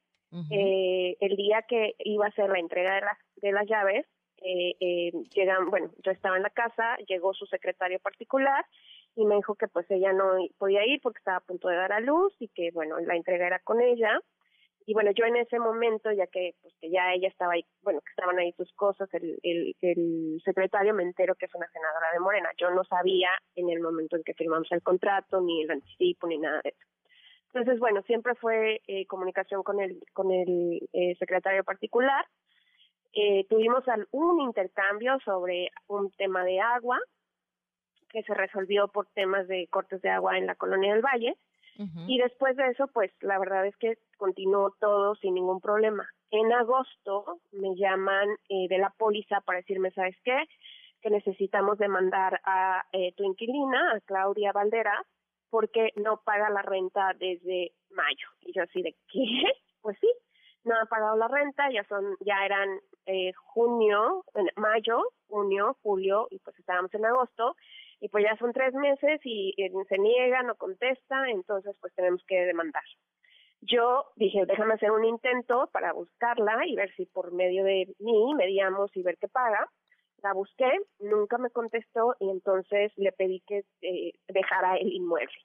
eh, el día que iba a hacer la entrega de las, de las llaves, eh, eh, llegan, bueno, yo estaba en la casa, llegó su secretario particular y me dijo que pues ella no podía ir porque estaba a punto de dar a luz y que bueno, la entrega era con ella. Y bueno, yo en ese momento, ya que pues que ya ella estaba ahí, bueno, que estaban ahí sus cosas, el, el, el secretario me entero que es una senadora de Morena. Yo no sabía en el momento en que firmamos el contrato, ni el anticipo, ni nada de eso. Entonces, bueno, siempre fue eh, comunicación con el, con el eh, secretario particular. Eh, tuvimos un intercambio sobre un tema de agua que se resolvió por temas de cortes de agua en la colonia del Valle. Y después de eso, pues la verdad es que continuó todo sin ningún problema. En agosto me llaman eh, de la póliza para decirme, ¿sabes qué? Que necesitamos demandar a eh, tu inquilina, a Claudia Valdera, porque no paga la renta desde mayo. Y yo así de, ¿qué? Pues sí, no ha pagado la renta, ya son, ya eran eh, junio, mayo, junio, julio, y pues estábamos en agosto, y pues ya son tres meses y, y se niega, no contesta, entonces pues tenemos que demandar. Yo dije, déjame hacer un intento para buscarla y ver si por medio de mí mediamos y ver qué paga. La busqué, nunca me contestó y entonces le pedí que eh, dejara el inmueble.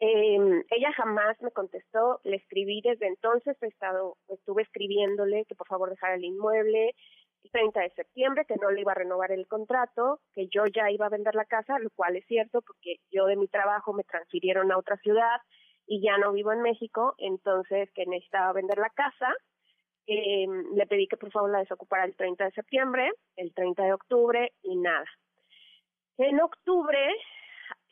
eh, ella jamás me contestó, le escribí desde entonces, he estado, estuve escribiéndole que por favor dejara el inmueble, el 30 de septiembre, que no le iba a renovar el contrato, que yo ya iba a vender la casa, lo cual es cierto porque yo de mi trabajo me transfirieron a otra ciudad y ya no vivo en México, entonces que necesitaba vender la casa. Eh, le pedí que por favor la desocupara el 30 de septiembre, el 30 de octubre y nada. En octubre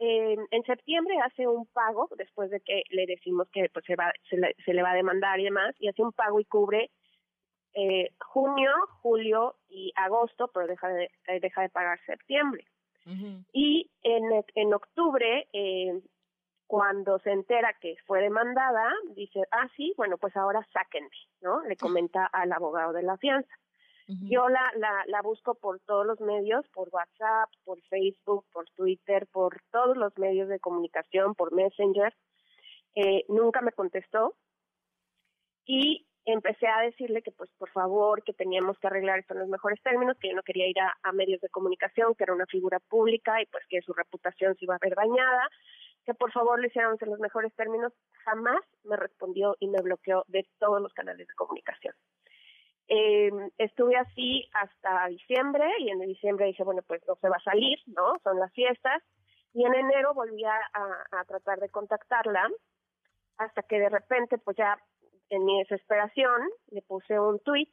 eh, en septiembre hace un pago, después de que le decimos que pues, se, va, se, le, se le va a demandar y demás, y hace un pago y cubre eh, junio, julio y agosto, pero deja de, deja de pagar septiembre. Y en, en octubre, eh, cuando se entera que fue demandada, dice, ah, sí, bueno, pues ahora sáquenme, ¿no? Le comenta al abogado de la fianza. Yo la, la, la busco por todos los medios, por WhatsApp, por Facebook, por Twitter, por todos los medios de comunicación, por Messenger. Eh, nunca me contestó y empecé a decirle que pues por favor que teníamos que arreglar esto en los mejores términos, que yo no quería ir a, a medios de comunicación, que era una figura pública y pues que su reputación se iba a ver dañada, que por favor lo hiciéramos en los mejores términos. Jamás me respondió y me bloqueó de todos los canales de comunicación. Eh, estuve así hasta diciembre y en diciembre dije, bueno, pues no se va a salir, ¿no? Son las fiestas. Y en enero volví a, a, tratar de contactarla hasta que de repente, pues ya en mi desesperación, le puse un tweet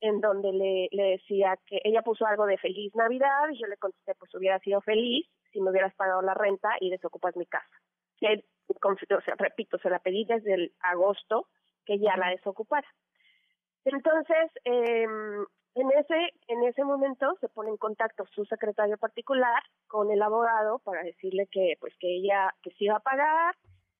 en donde le, le decía que ella puso algo de feliz Navidad y yo le contesté, pues hubiera sido feliz si me hubieras pagado la renta y desocupas mi casa. Que, o sea, repito, se la pedí desde el agosto que ya la desocupara. Entonces, eh, en ese, en ese momento se pone en contacto su secretario particular con el abogado para decirle que, pues, que ella, que sí iba a pagar,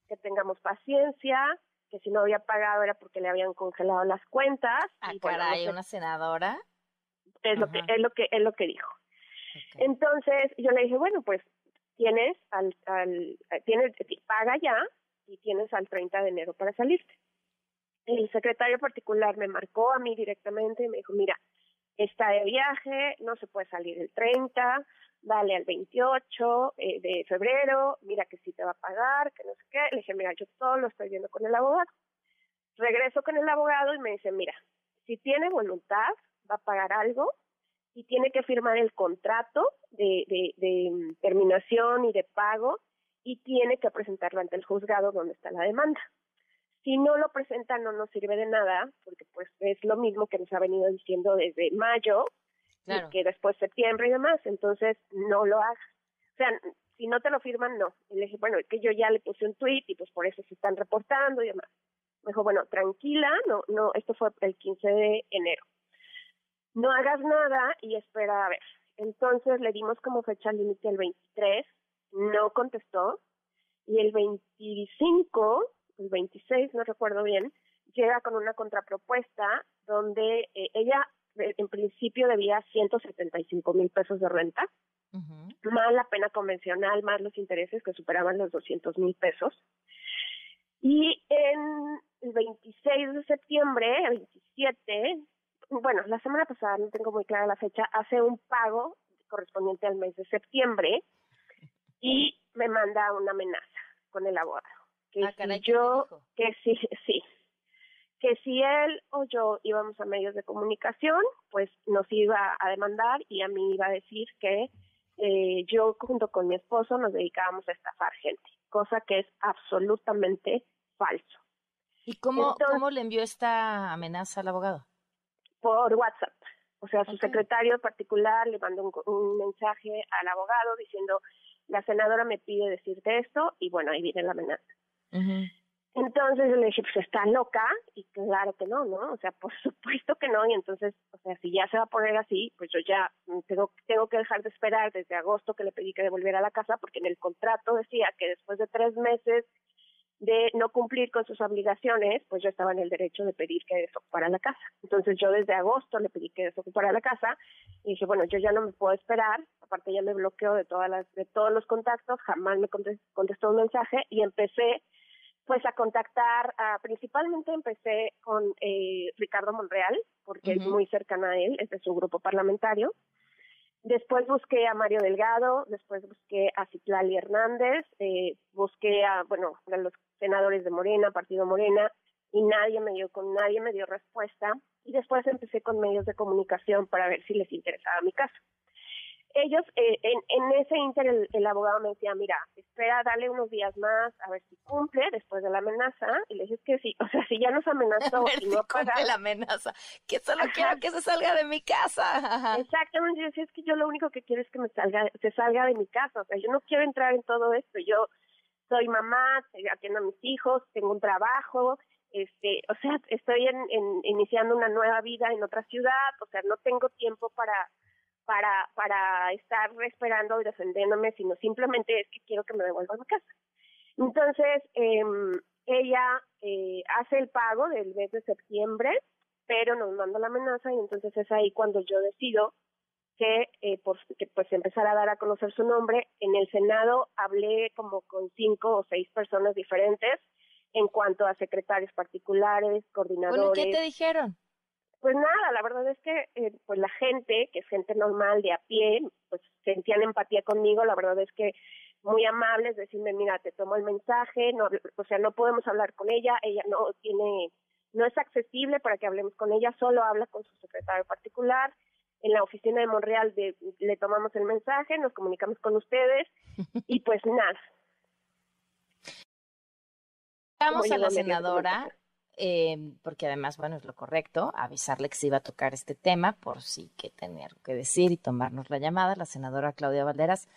que tengamos paciencia, que si no había pagado era porque le habían congelado las cuentas. Ah, y bueno, caray, no sé, una senadora. es lo que es lo que es lo que dijo. Entonces yo le dije, bueno, pues tienes al, al tienes paga ya y tienes al 30 de enero para salirte. El secretario particular me marcó a mí directamente y me dijo, mira, está de viaje, no se puede salir el 30, dale al 28 eh, de febrero, mira que sí te va a pagar, que no sé qué. Le dije, mira, yo todo lo estoy viendo con el abogado. Regreso con el abogado y me dice, mira, si tiene voluntad, va a pagar algo y tiene que firmar el contrato de, de, de mm, terminación y de pago y tiene que presentarlo ante el juzgado donde está la demanda. Si no lo presenta no nos sirve de nada porque pues es lo mismo que nos ha venido diciendo desde mayo Claro. y que después septiembre y demás, entonces no lo hagas. O sea, si no te lo firman, no. Y le dije, bueno, es que yo ya le puse un tweet y pues por eso se están reportando y demás. Me dijo, bueno, tranquila, no, no, esto fue el 15 de enero. No hagas nada y espera a ver. Entonces le dimos como fecha límite el 23, no contestó, y el 25, el 26, no recuerdo bien, llega con una contrapropuesta donde eh, ella eh, en principio debía 175 mil pesos de renta, más la pena convencional, más los intereses que superaban los 200 mil pesos. Y en el 26 de septiembre, el 27, bueno, la semana pasada, no tengo muy clara la fecha, hace un pago correspondiente al mes de septiembre y me manda una amenaza con el abogado. Que Ah, si caray, ¿qué te yo, que sí, sí, que si él o yo íbamos a medios de comunicación, pues nos iba a demandar y a mí iba a decir que eh, yo junto con mi esposo nos dedicábamos a estafar gente, cosa que es absolutamente falso. ¿Y cómo, Entonces- cómo le envió esta amenaza al abogado? Por WhatsApp. O sea, su secretario particular le mandó un, un mensaje al abogado diciendo, la senadora me pide decirte esto y bueno, ahí viene la amenaza. Entonces yo le dije, pues está loca y claro que no, ¿no? O sea, por supuesto que no y entonces, o sea, si ya se va a poner así, pues yo ya tengo, tengo que dejar de esperar desde agosto que le pedí que devolviera a la casa porque en el contrato decía que después de tres meses de no cumplir con sus obligaciones, pues yo estaba en el derecho de pedir que desocupara la casa. Entonces yo desde agosto le pedí que desocupara la casa y dije, bueno, yo ya no me puedo esperar, aparte ya me bloqueó de todas las de todos los contactos, jamás me contes- contestó un mensaje y empecé pues a contactar, a- principalmente empecé con eh, Ricardo Monreal, porque es muy cercana a él, es de su grupo parlamentario. Después busqué a Mario Delgado, después busqué a Citlali Hernández, eh, busqué a, bueno, a los senadores de Morena, Partido Morena, y nadie me dio, con nadie me dio respuesta. Y después empecé con medios de comunicación para ver si les interesaba mi caso. Ellos, eh, en, en ese inter, el, el abogado me decía, mira, espera, dale unos días más, a ver si cumple después de la amenaza. Y le dije, es que sí, o sea, si ya nos amenazó A ver y si no cumple pagado, la amenaza. Que solo Ajá. quiero que se salga de mi casa. Ajá. Exactamente, yo decía, es que yo lo único que quiero es que me salga, se salga de mi casa, o sea, yo no quiero entrar en todo esto, yo soy mamá, atiendo a mis hijos, tengo un trabajo, este, o sea, estoy en, en- iniciando una nueva vida en otra ciudad, o sea, no tengo tiempo para para para estar esperando y defendiéndome, sino simplemente es que quiero que me devuelva a mi casa. Entonces, em, ella eh, hace el pago del mes de septiembre, pero nos manda la amenaza y entonces es ahí cuando yo decido que, eh, por, que pues empezar a dar a conocer su nombre. En el Senado hablé como con cinco o seis personas diferentes en cuanto a secretarios particulares, Bueno, coordinadores. ¿qué te dijeron? Pues nada, la verdad es que eh, pues la gente, que es gente normal de a pie, pues sentían empatía conmigo, la verdad es que muy amables, decirme, mira, te tomo el mensaje, no, o sea, no podemos hablar con ella, ella no tiene, no es accesible para que hablemos con ella, solo habla con su secretario particular. En la oficina de Monreal de- le tomamos el mensaje, nos comunicamos con ustedes y pues nada. Vamos a la senadora, eh, porque además, bueno, es lo correcto, avisarle que se iba a tocar este tema por si que tenía algo que decir y tomarnos la llamada. La senadora Claudia Valderas,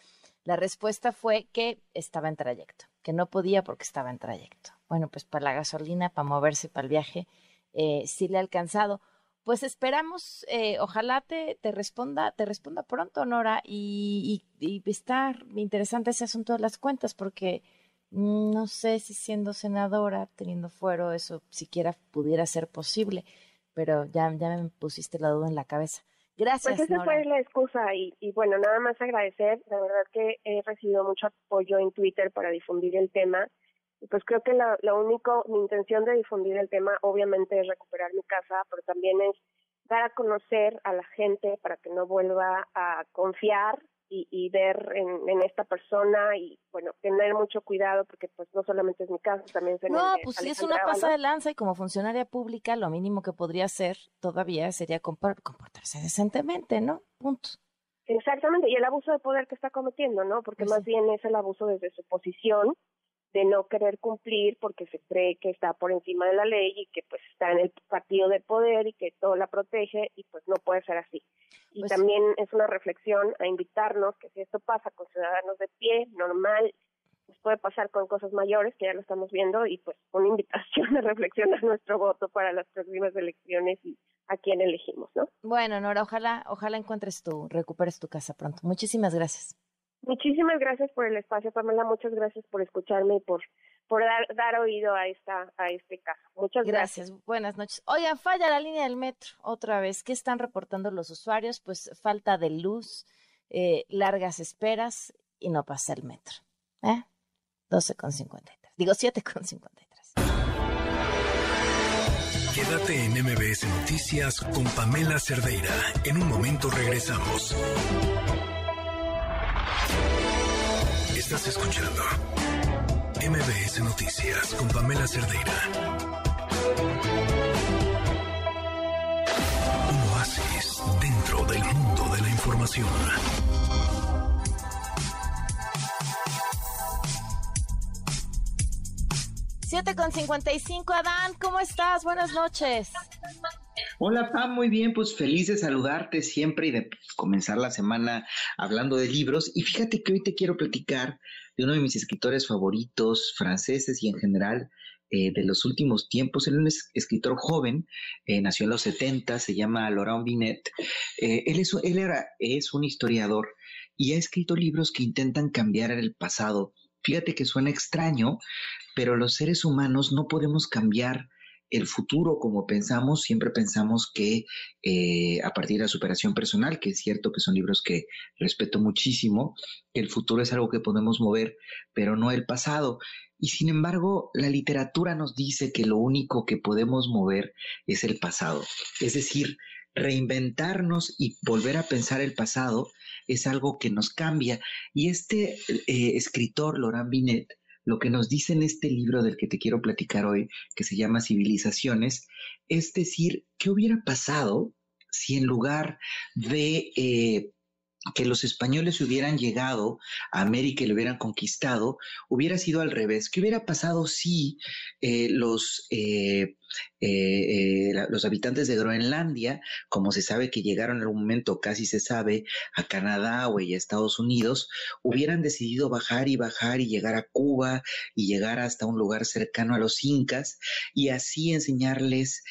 la respuesta fue que estaba en trayecto, que no podía porque estaba en trayecto. Bueno, pues para la gasolina, para moverse, para el viaje, eh, sí le ha alcanzado. Pues esperamos, eh, ojalá te, te responda, te responda pronto, Nora, y, y, está interesante ese asunto de las cuentas, porque no sé si siendo senadora, teniendo fuero, eso siquiera pudiera ser posible, pero ya, ya me pusiste la duda en la cabeza. Gracias. Pues esa fue la excusa y, y bueno, nada más agradecer, la verdad que he recibido mucho apoyo en Twitter para difundir el tema pues creo que la, la único, mi intención de difundir el tema obviamente es recuperar mi casa, pero también es dar a conocer a la gente para que no vuelva a confiar y, y ver en, en, esta persona y bueno tener mucho cuidado porque pues no solamente es mi casa también es no pues si es una pasa de lanza y como funcionaria pública lo mínimo que podría hacer todavía sería comportarse decentemente no punto. Exactamente y el abuso de poder que está cometiendo no porque pues más bien es el abuso desde su posición de no querer cumplir porque se cree que está por encima de la ley y que pues está en el partido de poder y que todo la protege y pues no puede ser así. Y pues también es una reflexión a invitarnos que si esto pasa con ciudadanos de pie, normal, pues puede pasar con cosas mayores que ya lo estamos viendo y pues una invitación a reflexionar nuestro voto para las próximas elecciones y a quién elegimos, ¿no? Bueno, Nora, ojalá, ojalá encuentres tu, recuperes tu casa pronto. Muchísimas gracias. Muchísimas gracias por el espacio, Pamela. Muchas gracias por escucharme y por, por dar, dar oído a esta a este caso. Muchas gracias. Buenas noches. Oigan, falla la línea del metro otra vez. ¿Qué están reportando los usuarios? Pues falta de luz, eh, largas esperas y no pasa el metro. ¿Eh? 12,53. Digo 7,53. Quédate en MBS Noticias con Pamela Cerdeira. En un momento regresamos. Estás escuchando MBS Noticias con Pamela Cerdeira. Un oasis dentro del mundo de la información. Siete con cincuenta y cinco, Adán, ¿cómo estás? Buenas noches. Hola Pam, muy bien, pues feliz de saludarte siempre y de comenzar la semana hablando de libros. Y fíjate que hoy te quiero platicar de uno de mis escritores favoritos, franceses y en general eh, de los últimos tiempos. Él es un escritor joven, eh, nació en los 70, se llama Laurent Binet. Eh, él, es, él era, es un historiador y ha escrito libros que intentan cambiar el pasado. Fíjate que suena extraño, pero los seres humanos no podemos cambiar el futuro como pensamos, siempre pensamos que eh, a partir de la superación personal, que es cierto que son libros que respeto muchísimo, el futuro es algo que podemos mover, pero no el pasado. Y sin embargo, la literatura nos dice que lo único que podemos mover es el pasado. Es decir, reinventarnos y volver a pensar el pasado es algo que nos cambia. Y este eh, escritor, Laurent Binet, lo que nos dice en este libro del que te quiero platicar hoy, que se llama Civilizaciones, es decir, ¿qué hubiera pasado si en lugar de eh, que los españoles hubieran llegado a América y lo hubieran conquistado, hubiera sido al revés. ¿Qué hubiera pasado si eh, los, eh, eh, los habitantes de Groenlandia, como se sabe que llegaron en algún momento, casi se sabe, a Canadá o a Estados Unidos, hubieran decidido bajar y bajar y llegar a Cuba y llegar hasta un lugar cercano a los incas y así enseñarles,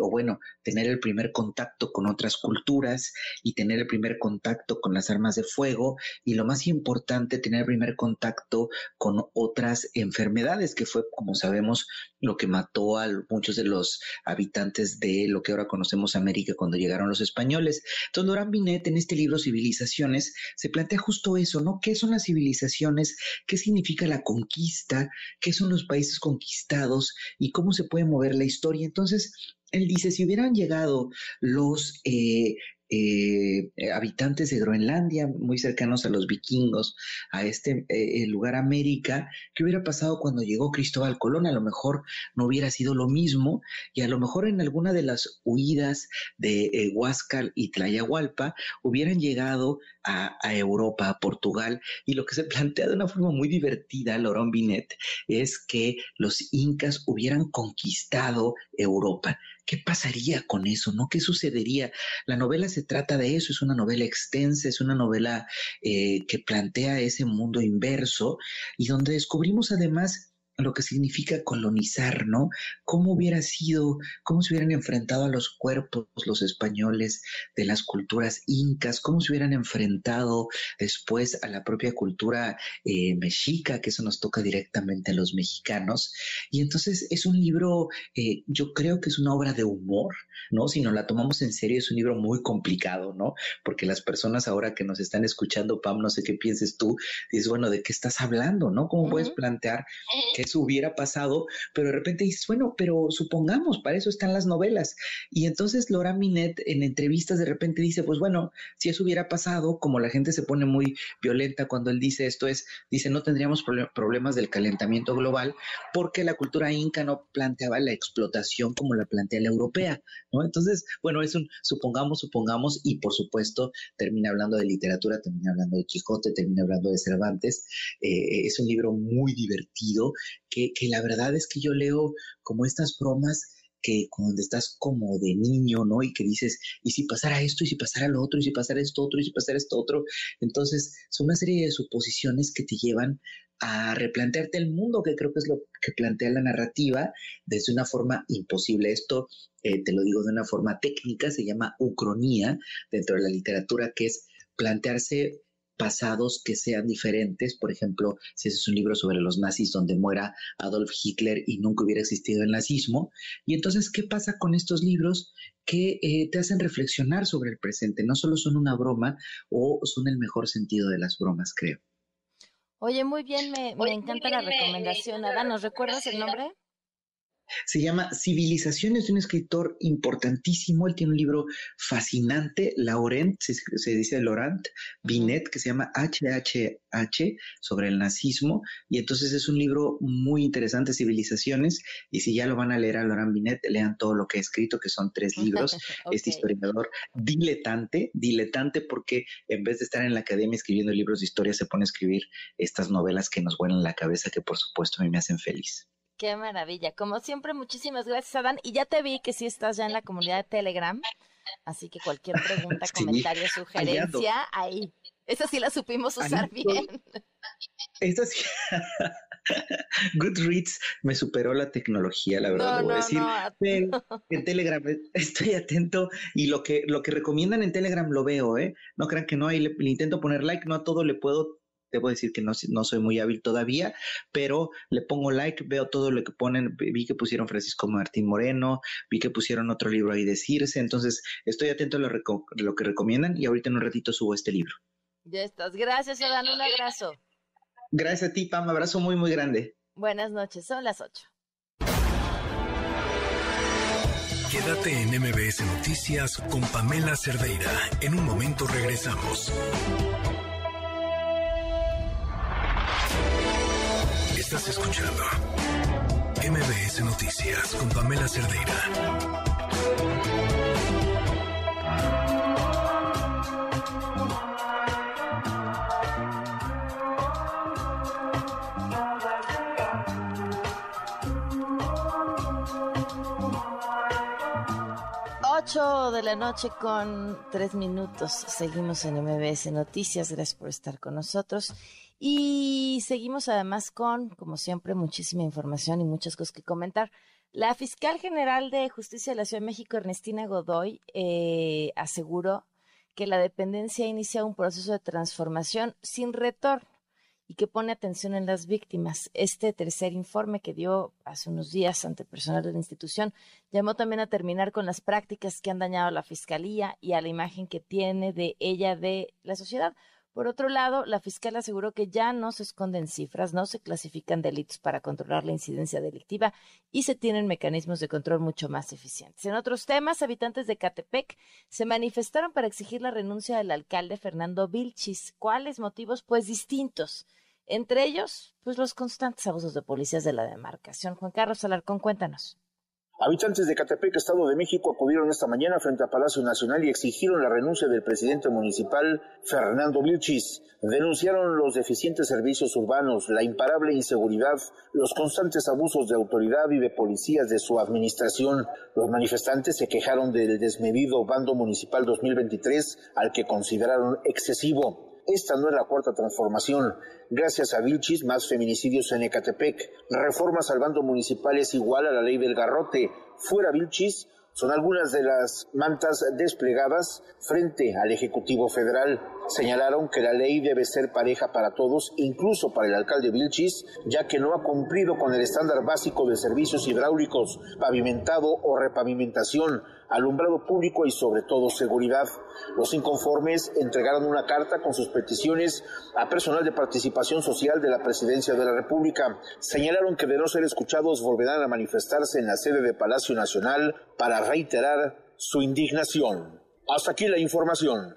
o bueno, tener el primer contacto con otras culturas y tener el primer contacto con las armas de fuego y lo más importante, tener el primer contacto con otras enfermedades, que fue, como sabemos, lo que mató a muchos de los habitantes de lo que ahora conocemos América cuando llegaron los españoles. Entonces, Laurent Binet en este libro Civilizaciones se plantea justo eso, ¿no? ¿Qué son las civilizaciones? ¿Qué significa la conquista? ¿Qué son los países conquistados? ¿Y cómo se puede mover la historia? Entonces, él dice, si hubieran llegado los eh, eh, habitantes de Groenlandia, muy cercanos a los vikingos, a este eh, lugar América, ¿qué hubiera pasado cuando llegó Cristóbal Colón? A lo mejor no hubiera sido lo mismo y a lo mejor en alguna de las huidas de Huáscar y Tlayahualpa hubieran llegado a, Europa, a Portugal, y lo que se plantea de una forma muy divertida, Laurent Binet, es que los incas hubieran conquistado Europa. ¿Qué pasaría con eso? ¿No? ¿Qué sucedería? La novela se trata de eso, es una novela extensa, es una novela eh, que plantea ese mundo inverso y donde descubrimos además lo que significa colonizar, ¿no? ¿Cómo hubiera sido, cómo se hubieran enfrentado a los cuerpos los españoles de las culturas incas, cómo se hubieran enfrentado después a la propia cultura eh, mexica, que eso nos toca directamente a los mexicanos. Y entonces es un libro, eh, yo creo que es una obra de humor, ¿no? Si nos la tomamos en serio, es un libro muy complicado, ¿no? Porque las personas ahora que nos están escuchando, Pam, no sé qué pienses tú, dices, bueno, ¿de qué estás hablando, no? ¿Cómo puedes plantear que eso hubiera pasado? Pero de repente dices, bueno, pero supongamos, para eso están las novelas. Y entonces Laura Minet en entrevistas de repente dice, pues bueno, si eso hubiera pasado, como la gente se pone muy violenta cuando él dice esto, es, dice, no tendríamos problemas del calentamiento global porque la cultura inca no planteaba la explotación como la plantea la europea. Entonces, bueno, es un supongamos, supongamos, y por supuesto termina hablando de literatura, termina hablando de Quijote, termina hablando de Cervantes. Eh, es un libro muy divertido que, que la verdad es que yo leo como estas bromas que cuando estás como de niño, ¿no? Y que dices, ¿y si pasara esto? ¿Y si pasara lo otro? ¿Y si pasara esto otro? ¿Y si pasara esto otro? Entonces, son una serie de suposiciones que te llevan a replantearte el mundo, que creo que es lo que plantea la narrativa desde una forma imposible. Esto, eh, te lo digo de una forma técnica, se llama ucronía dentro de la literatura, que es plantearse pasados que sean diferentes. Por ejemplo, si ese es un libro sobre los nazis donde muera Adolf Hitler y nunca hubiera existido el nazismo. Y entonces, ¿qué pasa con estos libros que eh, te hacen reflexionar sobre el presente? No solo son una broma o son el mejor sentido de las bromas, creo. Oye, muy bien, me, me encanta la recomendación. Adán, ¿nos recuerdas el nombre? Se llama Civilizaciones de un escritor importantísimo. Él tiene un libro fascinante, Laurent, se, dice Laurent Binet, que se llama HHH, sobre el nazismo. Y entonces es un libro muy interesante, Civilizaciones. Y si ya lo van a leer a Laurent Binet, lean todo lo que ha escrito, que son tres libros. Este historiador diletante, diletante porque en vez de estar en la academia escribiendo libros de historia, se pone a escribir estas novelas que nos vuelan la cabeza, que por supuesto a mí me hacen feliz. Qué maravilla. Como siempre, muchísimas gracias, Adán. Y ya te vi que sí estás ya en la comunidad de Telegram. Así que cualquier pregunta, comentario, sugerencia, ahí. Esa sí la supimos usar bien. Esa sí. Goodreads me superó la tecnología, la verdad, no, decir. en Telegram estoy atento y lo que, lo que recomiendan en Telegram lo veo, ¿eh? No crean que no, ahí le intento poner like, no a todo le puedo debo decir que no, no soy muy hábil todavía, pero le pongo like, veo todo lo que ponen, vi que pusieron Francisco Martín Moreno, vi que pusieron otro libro ahí de Circe, entonces estoy atento a lo, lo que recomiendan y ahorita en un ratito subo este libro. Ya estás, gracias Adán, un abrazo. Gracias a ti, Pam, abrazo muy, muy grande. Buenas noches, son las 8. Quédate en MBS Noticias con Pamela Cerdeira. En un momento regresamos. Estás escuchando MBS Noticias con Pamela Cerdeira. Ocho de la noche con tres minutos. Seguimos en MBS Noticias. Gracias por estar con nosotros. Y seguimos además con, como siempre, muchísima información y muchas cosas que comentar. La fiscal general de Justicia de la Ciudad de México, Ernestina Godoy, eh, aseguró que la dependencia inicia un proceso de transformación sin retorno y que pone atención en las víctimas. Este tercer informe que dio hace unos días ante personal de la institución llamó también a terminar con las prácticas que han dañado a la Fiscalía y a la imagen que tiene de ella de la sociedad. Por otro lado, la fiscal aseguró que ya no se esconden cifras, no se clasifican delitos para controlar la incidencia delictiva y se tienen mecanismos de control mucho más eficientes. En otros temas, habitantes de Catepec se manifestaron para exigir la renuncia del alcalde Fernando Vilchis. ¿Cuáles motivos? Pues distintos. Entre ellos, pues los constantes abusos de policías de la demarcación. Juan Carlos Alarcón, cuéntanos. Habitantes de Catepec, Estado de México, acudieron esta mañana frente a Palacio Nacional y exigieron la renuncia del presidente municipal, Fernando Vilchis. Denunciaron los deficientes servicios urbanos, la imparable inseguridad, los constantes abusos de autoridad y de policías de su administración. Los manifestantes se quejaron del desmedido bando municipal 2023, al que consideraron excesivo. Esta no es la cuarta transformación. Gracias a Vilchis, más feminicidios en Ecatepec. Reformas al bando municipal es igual a la ley del garrote. Fuera Vilchis, son algunas de las mantas desplegadas frente al Ejecutivo Federal. Señalaron que la ley debe ser pareja para todos, incluso para el alcalde Vilchis, ya que no ha cumplido con el estándar básico de servicios hidráulicos, pavimentado o repavimentación, alumbrado público y sobre todo seguridad. Los inconformes entregaron una carta con sus peticiones a personal de participación social de la Presidencia de la República. Señalaron que de no ser escuchados volverán a manifestarse en la sede de Palacio Nacional para reiterar su indignación. Hasta aquí la información.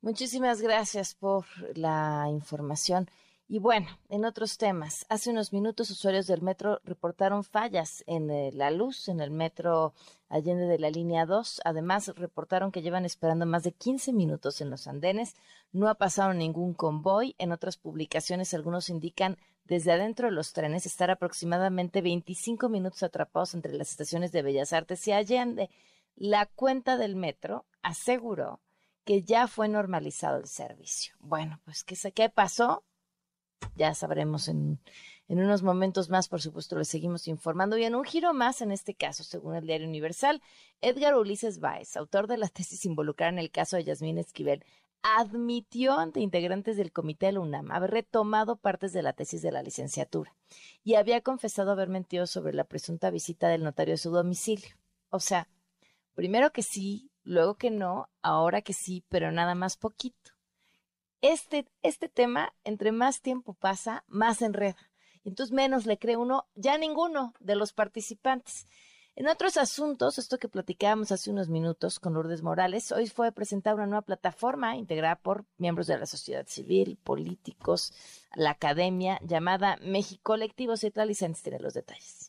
Muchísimas gracias por la información. Y bueno, en otros temas, hace unos minutos usuarios del metro reportaron fallas en eh, la luz en el metro Allende de la línea 2. Además, reportaron que llevan esperando más de 15 minutos en los andenes. No ha pasado ningún convoy. En otras publicaciones, algunos indican desde adentro de los trenes estar aproximadamente 25 minutos atrapados entre las estaciones de Bellas Artes y Allende. La cuenta del metro aseguró que ya fue normalizado el servicio. Bueno, pues ¿qué, qué pasó? Ya sabremos en, en unos momentos más, por supuesto, les seguimos informando. Y en un giro más, en este caso, según el Diario Universal, Edgar Ulises Baez, autor de la tesis involucrada en el caso de Yasmín Esquivel, admitió ante integrantes del comité de la UNAM haber retomado partes de la tesis de la licenciatura y había confesado haber mentido sobre la presunta visita del notario a su domicilio. O sea, primero que sí, luego que no, ahora que sí, pero nada más poquito este, este tema, entre más tiempo pasa, más enreda. Entonces menos le cree uno ya ninguno de los participantes. En otros asuntos, esto que platicábamos hace unos minutos con Lourdes Morales, hoy fue presentada una nueva plataforma integrada por miembros de la sociedad civil, políticos, la academia, llamada México Colectivo. Cetla Licenz tiene los detalles.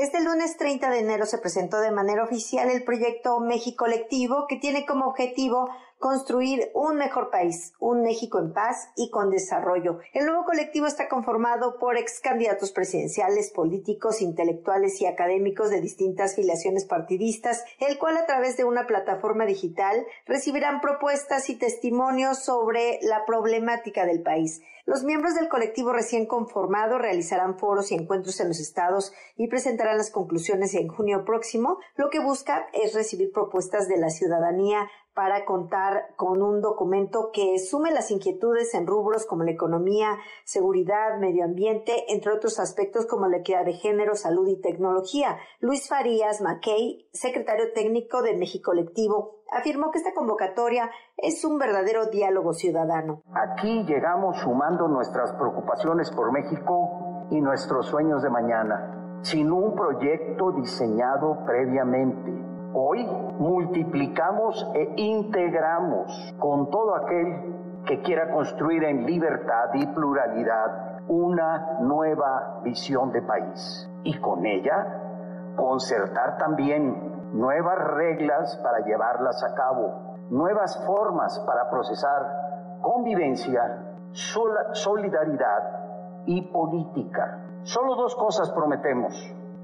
Este lunes 30 de enero se presentó de manera oficial el proyecto México Colectivo, que tiene como objetivo construir un mejor país, un México en paz y con desarrollo. El nuevo colectivo está conformado por ex candidatos presidenciales, políticos, intelectuales y académicos de distintas filiaciones partidistas, el cual a través de una plataforma digital recibirán propuestas y testimonios sobre la problemática del país. Los miembros del colectivo recién conformado realizarán foros y encuentros en los estados y presentarán las conclusiones en junio próximo. Lo que busca es recibir propuestas de la ciudadanía para contar con un documento que sume las inquietudes en rubros como la economía, seguridad, medio ambiente, entre otros aspectos como la equidad de género, salud y tecnología. Luis Farías Mackey, secretario técnico de México Colectivo, afirmó que esta convocatoria es un verdadero diálogo ciudadano. Aquí llegamos sumando nuestras preocupaciones por México y nuestros sueños de mañana, sin un proyecto diseñado previamente Hoy multiplicamos e integramos con todo aquel que quiera construir en libertad y pluralidad una nueva visión de país y con ella concertar también nuevas reglas para llevarlas a cabo, nuevas formas para procesar convivencia, solidaridad y política. Solo dos cosas prometemos,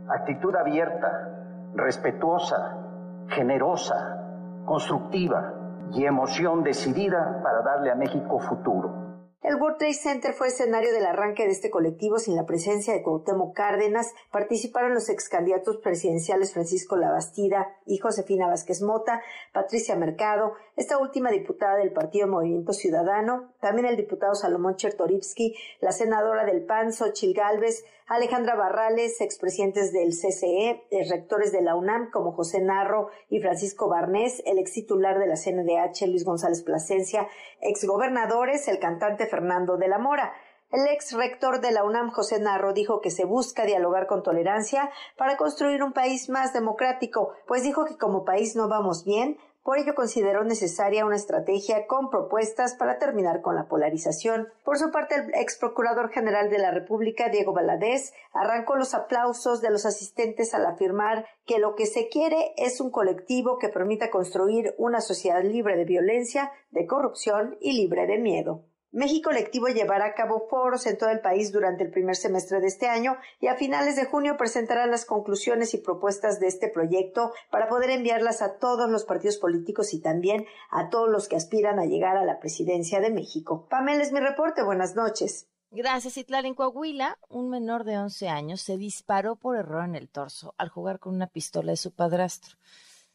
actitud abierta, respetuosa, generosa, constructiva y emoción decidida para darle a México futuro. El World Trade Center fue escenario del arranque de este colectivo sin la presencia de Cuauhtémoc Cárdenas. Participaron los ex candidatos presidenciales Francisco Labastida y Josefina Vázquez Mota, Patricia Mercado, esta última diputada del Partido Movimiento Ciudadano, también el diputado Salomón Chertorivsky, la senadora del PAN, Xochil Gálvez, Alejandra Barrales, expresidentes del CCE, rectores de la UNAM como José Narro y Francisco Barnés, el ex titular de la CNDH Luis González Plasencia, ex gobernadores, el cantante Fernando de la Mora. El ex rector de la UNAM, José Narro, dijo que se busca dialogar con tolerancia para construir un país más democrático, pues dijo que como país no vamos bien, por ello consideró necesaria una estrategia con propuestas para terminar con la polarización. Por su parte, el ex procurador general de la República, Diego Valadez, arrancó los aplausos de los asistentes al afirmar que lo que se quiere es un colectivo que permita construir una sociedad libre de violencia, de corrupción y libre de miedo. México Lectivo llevará a cabo foros en todo el país durante el primer semestre de este año y a finales de junio presentará las conclusiones y propuestas de este proyecto para poder enviarlas a todos los partidos políticos y también a todos los que aspiran a llegar a la presidencia de México. Pamela es mi reporte. Buenas noches. Gracias, Itlal. En Coahuila, un menor de 11 años se disparó por error en el torso al jugar con una pistola de su padrastro.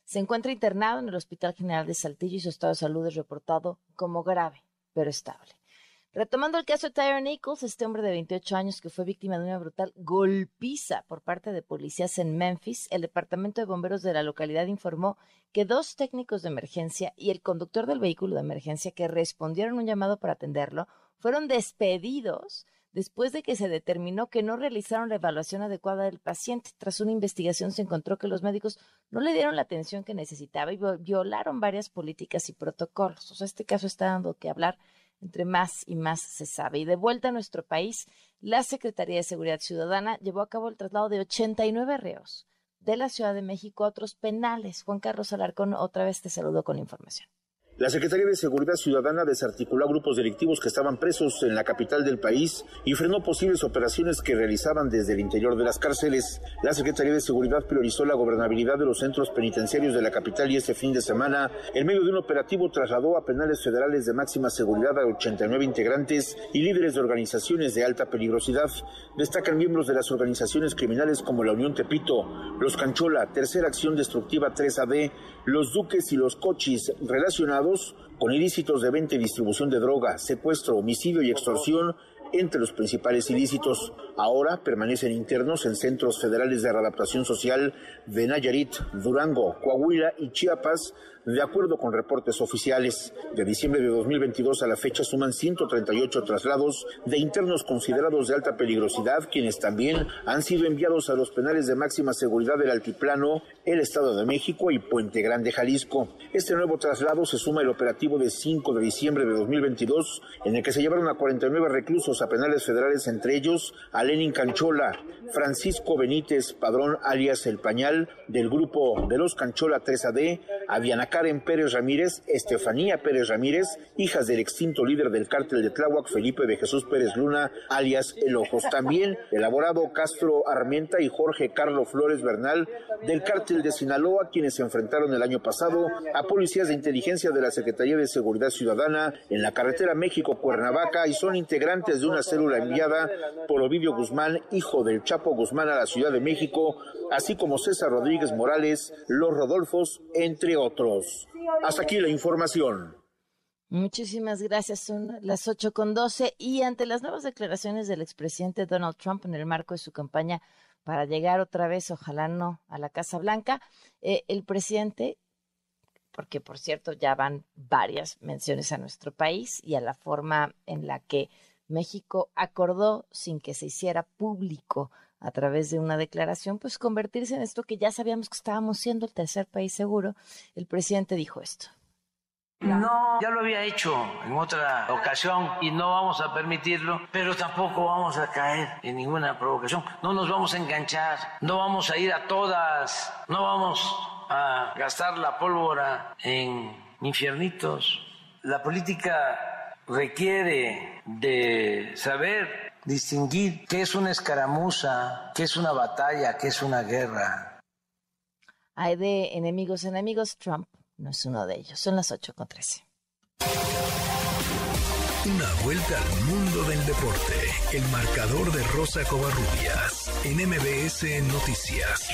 Se encuentra internado en el Hospital General de Saltillo y su estado de salud es reportado como grave, pero estable. Retomando el caso de Tyre Nichols, este hombre de 28 años que fue víctima de una brutal golpiza por parte de policías en Memphis, el departamento de bomberos de la localidad informó que dos técnicos de emergencia y el conductor del vehículo de emergencia que respondieron un llamado para atenderlo fueron despedidos después de que se determinó que no realizaron la evaluación adecuada del paciente. Tras una investigación se encontró que los médicos no le dieron la atención que necesitaba y violaron varias políticas y protocolos. O sea, este caso está dando que hablar entre más y más se sabe. Y de vuelta a nuestro país, la Secretaría de Seguridad Ciudadana llevó a cabo el traslado de 89 reos de la Ciudad de México a otros penales. Juan Carlos Alarcón, otra vez te saludo con información. La Secretaría de Seguridad Ciudadana desarticuló a grupos delictivos que estaban presos en la capital del país y frenó posibles operaciones que realizaban desde el interior de las cárceles. La Secretaría de Seguridad priorizó la gobernabilidad de los centros penitenciarios de la capital y este fin de semana, en medio de un operativo, trasladó a penales federales de máxima seguridad a 89 integrantes y líderes de organizaciones de alta peligrosidad. Destacan miembros de las organizaciones criminales como la Unión Tepito, Los Canchola, Tercera Acción Destructiva 3AD, Los Duques y los Cochis relacionados con ilícitos de venta y distribución de droga, secuestro, homicidio y extorsión entre los principales ilícitos. Ahora permanecen internos en centros federales de readaptación social de Nayarit, Durango, Coahuila y Chiapas, de acuerdo con reportes oficiales, de diciembre de 2022 a la fecha suman 138 traslados de internos considerados de alta peligrosidad, quienes también han sido enviados a los penales de máxima seguridad del Altiplano, el Estado de México y Puente Grande, Jalisco. Este nuevo traslado se suma al operativo de 5 de diciembre de 2022, en el que se llevaron a 49 reclusos a penales federales, entre ellos a Lenin Canchola, Francisco Benítez Padrón, alias El Pañal, del grupo de los Canchola 3AD, a Diana Karen Pérez Ramírez, Estefanía Pérez Ramírez, hijas del extinto líder del cártel de Tláhuac, Felipe de Jesús Pérez Luna, alias El Ojos. También elaborado Castro Armenta y Jorge Carlos Flores Bernal, del cártel de Sinaloa, quienes se enfrentaron el año pasado a policías de inteligencia de la Secretaría de Seguridad Ciudadana en la carretera México-Cuernavaca y son integrantes de una célula enviada por Ovidio Guzmán, hijo del Chapo Guzmán, a la Ciudad de México, así como César Rodríguez Morales, Los Rodolfos, entre otros. Hasta aquí la información. Muchísimas gracias. Son las ocho con doce y ante las nuevas declaraciones del expresidente Donald Trump en el marco de su campaña para llegar otra vez, ojalá no, a la Casa Blanca, eh, el presidente, porque por cierto ya van varias menciones a nuestro país y a la forma en la que México acordó sin que se hiciera público a través de una declaración, pues convertirse en esto que ya sabíamos que estábamos siendo el tercer país seguro. El presidente dijo esto. No, ya lo había hecho en otra ocasión y no vamos a permitirlo, pero tampoco vamos a caer en ninguna provocación. No nos vamos a enganchar, no vamos a ir a todas, no vamos a gastar la pólvora en infiernitos. La política requiere de saber distinguir qué es una escaramuza, qué es una batalla, qué es una guerra. Hay de enemigos enemigos, Trump no es uno de ellos. Son las 8 con 13. Una vuelta al mundo del deporte. El marcador de Rosa Covarrubias en MBS Noticias.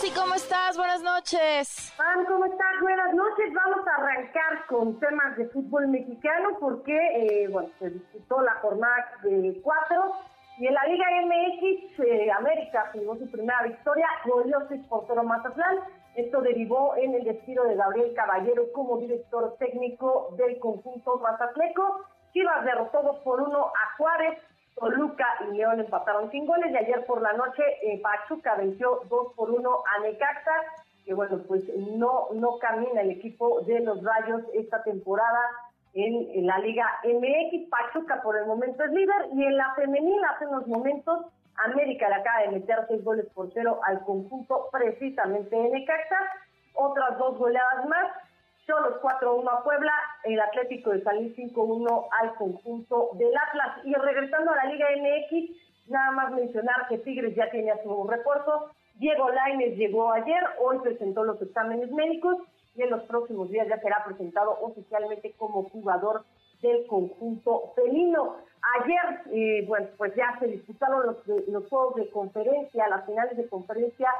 Rosy, ¿cómo estás? Buenas noches. ¿cómo estás? Buenas noches. Vamos a arrancar con temas de fútbol mexicano porque, eh, bueno, se disputó la jornada de cuatro y en la Liga MX, eh, América jugó su primera victoria, goleó 6 por 0 Mazatlán. Esto derivó en el despido de Gabriel Caballero como director técnico del conjunto mazatleco. Chivas derrotó 2 por 1 a Juárez, Toluca y León empataron sin goles y ayer por la noche eh, Pachuca venció 2 por 1 a Necaxa, que bueno, pues no, no camina el equipo de los Rayos esta temporada en, la Liga MX. Pachuca por el momento es líder y en la femenina hace unos momentos América le acaba de meter seis goles por cero al conjunto precisamente de Necaxa. Otras dos goleadas más Cholos 4-1 a Puebla, el Atlético de San 5-1 al conjunto del Atlas. Y regresando a la Liga MX, nada más mencionar que Tigres ya tiene a su refuerzo. Diego Laines llegó ayer, hoy presentó los exámenes médicos y en los próximos días ya será presentado oficialmente como jugador del conjunto felino. Ayer, eh, bueno, pues ya se disputaron los, los juegos de conferencia, las finales de conferencia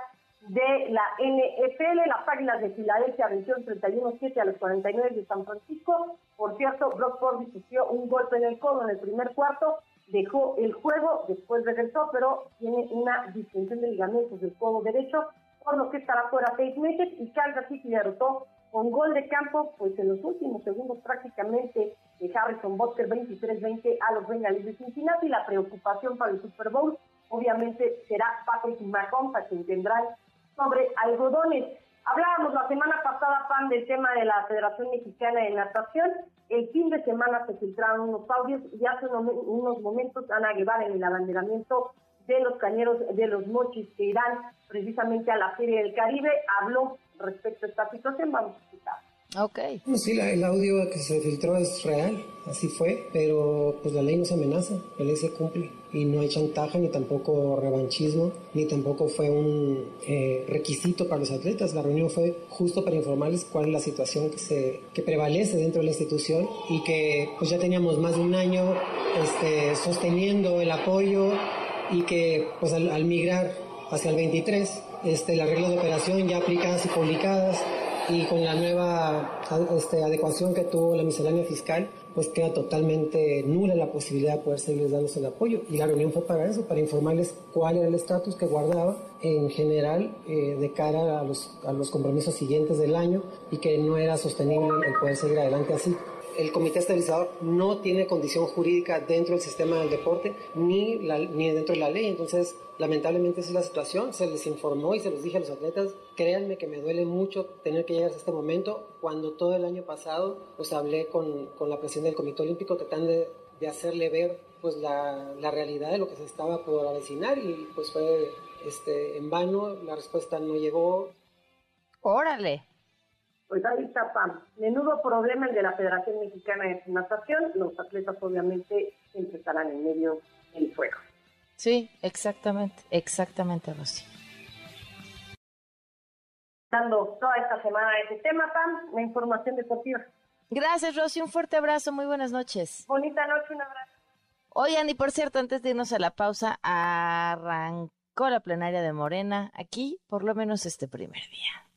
de la NFL. Las Águilas de Filadelfia vencieron 31-7 a los 49 de San Francisco. Por cierto, Brock Purdy sufrió un golpe en el codo en el primer cuarto, dejó el juego, después regresó, pero tiene una distensión de ligamentos del codo derecho, por lo que estará fuera seis meses y Kansas City derrotó con gol de campo, pues en los últimos segundos prácticamente de Harrison Butker 23-20 a los Bengals de Cincinnati. La preocupación para el Super Bowl obviamente será Patrick Mahomes, a quien tendrán sobre algodones. Hablábamos la semana pasada, Pan, del tema de la Federación Mexicana de Natación. El fin de semana se filtraron unos audios y hace unos momentos Ana Guevara en el abanderamiento de los cañeros de los mochis que irán precisamente a la Feria del Caribe habló respecto a esta situación. Vamos a escuchar. Ok. sí, el audio que se filtró es real, así fue, pero pues la ley no se amenaza, la ley se cumple y no hay chantaje ni tampoco revanchismo, ni tampoco fue un eh, requisito para los atletas. La reunión fue justo para informarles cuál es la situación que, se, que prevalece dentro de la institución y que pues ya teníamos más de un año este, sosteniendo el apoyo y que pues al, al migrar hacia el 23, este, las reglas de operación ya aplicadas y publicadas, y con la nueva este, adecuación que tuvo la miscelánea fiscal, pues queda totalmente nula la posibilidad de poder seguirles dándoles el apoyo. Y la reunión fue para eso, para informarles cuál era el estatus que guardaba en general eh, de cara a los, a los compromisos siguientes del año y que no era sostenible el poder seguir adelante así el comité estabilizador no tiene condición jurídica dentro del sistema del deporte ni, ni dentro de la ley. Entonces, lamentablemente esa es la situación. Se les informó y se los dije a los atletas, créanme que me duele mucho tener que llegar a este momento. Cuando todo el año pasado, pues hablé con, con la presidenta del Comité Olímpico tratando de, de hacerle ver pues la, la, realidad de lo que se estaba por avecinar y pues fue este, en vano, la respuesta no llegó. Órale. Pues ahí está PAM. Menudo problema el de la Federación Mexicana de Natación. Los atletas obviamente siempre estarán en medio del fuego. Sí, exactamente, exactamente, Rosy. Dando toda esta semana ese tema, Pam, la información deportiva. Gracias, Rosy. Un fuerte abrazo. Muy buenas noches. Bonita noche, un abrazo. Oigan, y por cierto, antes de irnos a la pausa, arrancó la plenaria de Morena aquí, por lo menos este primer día.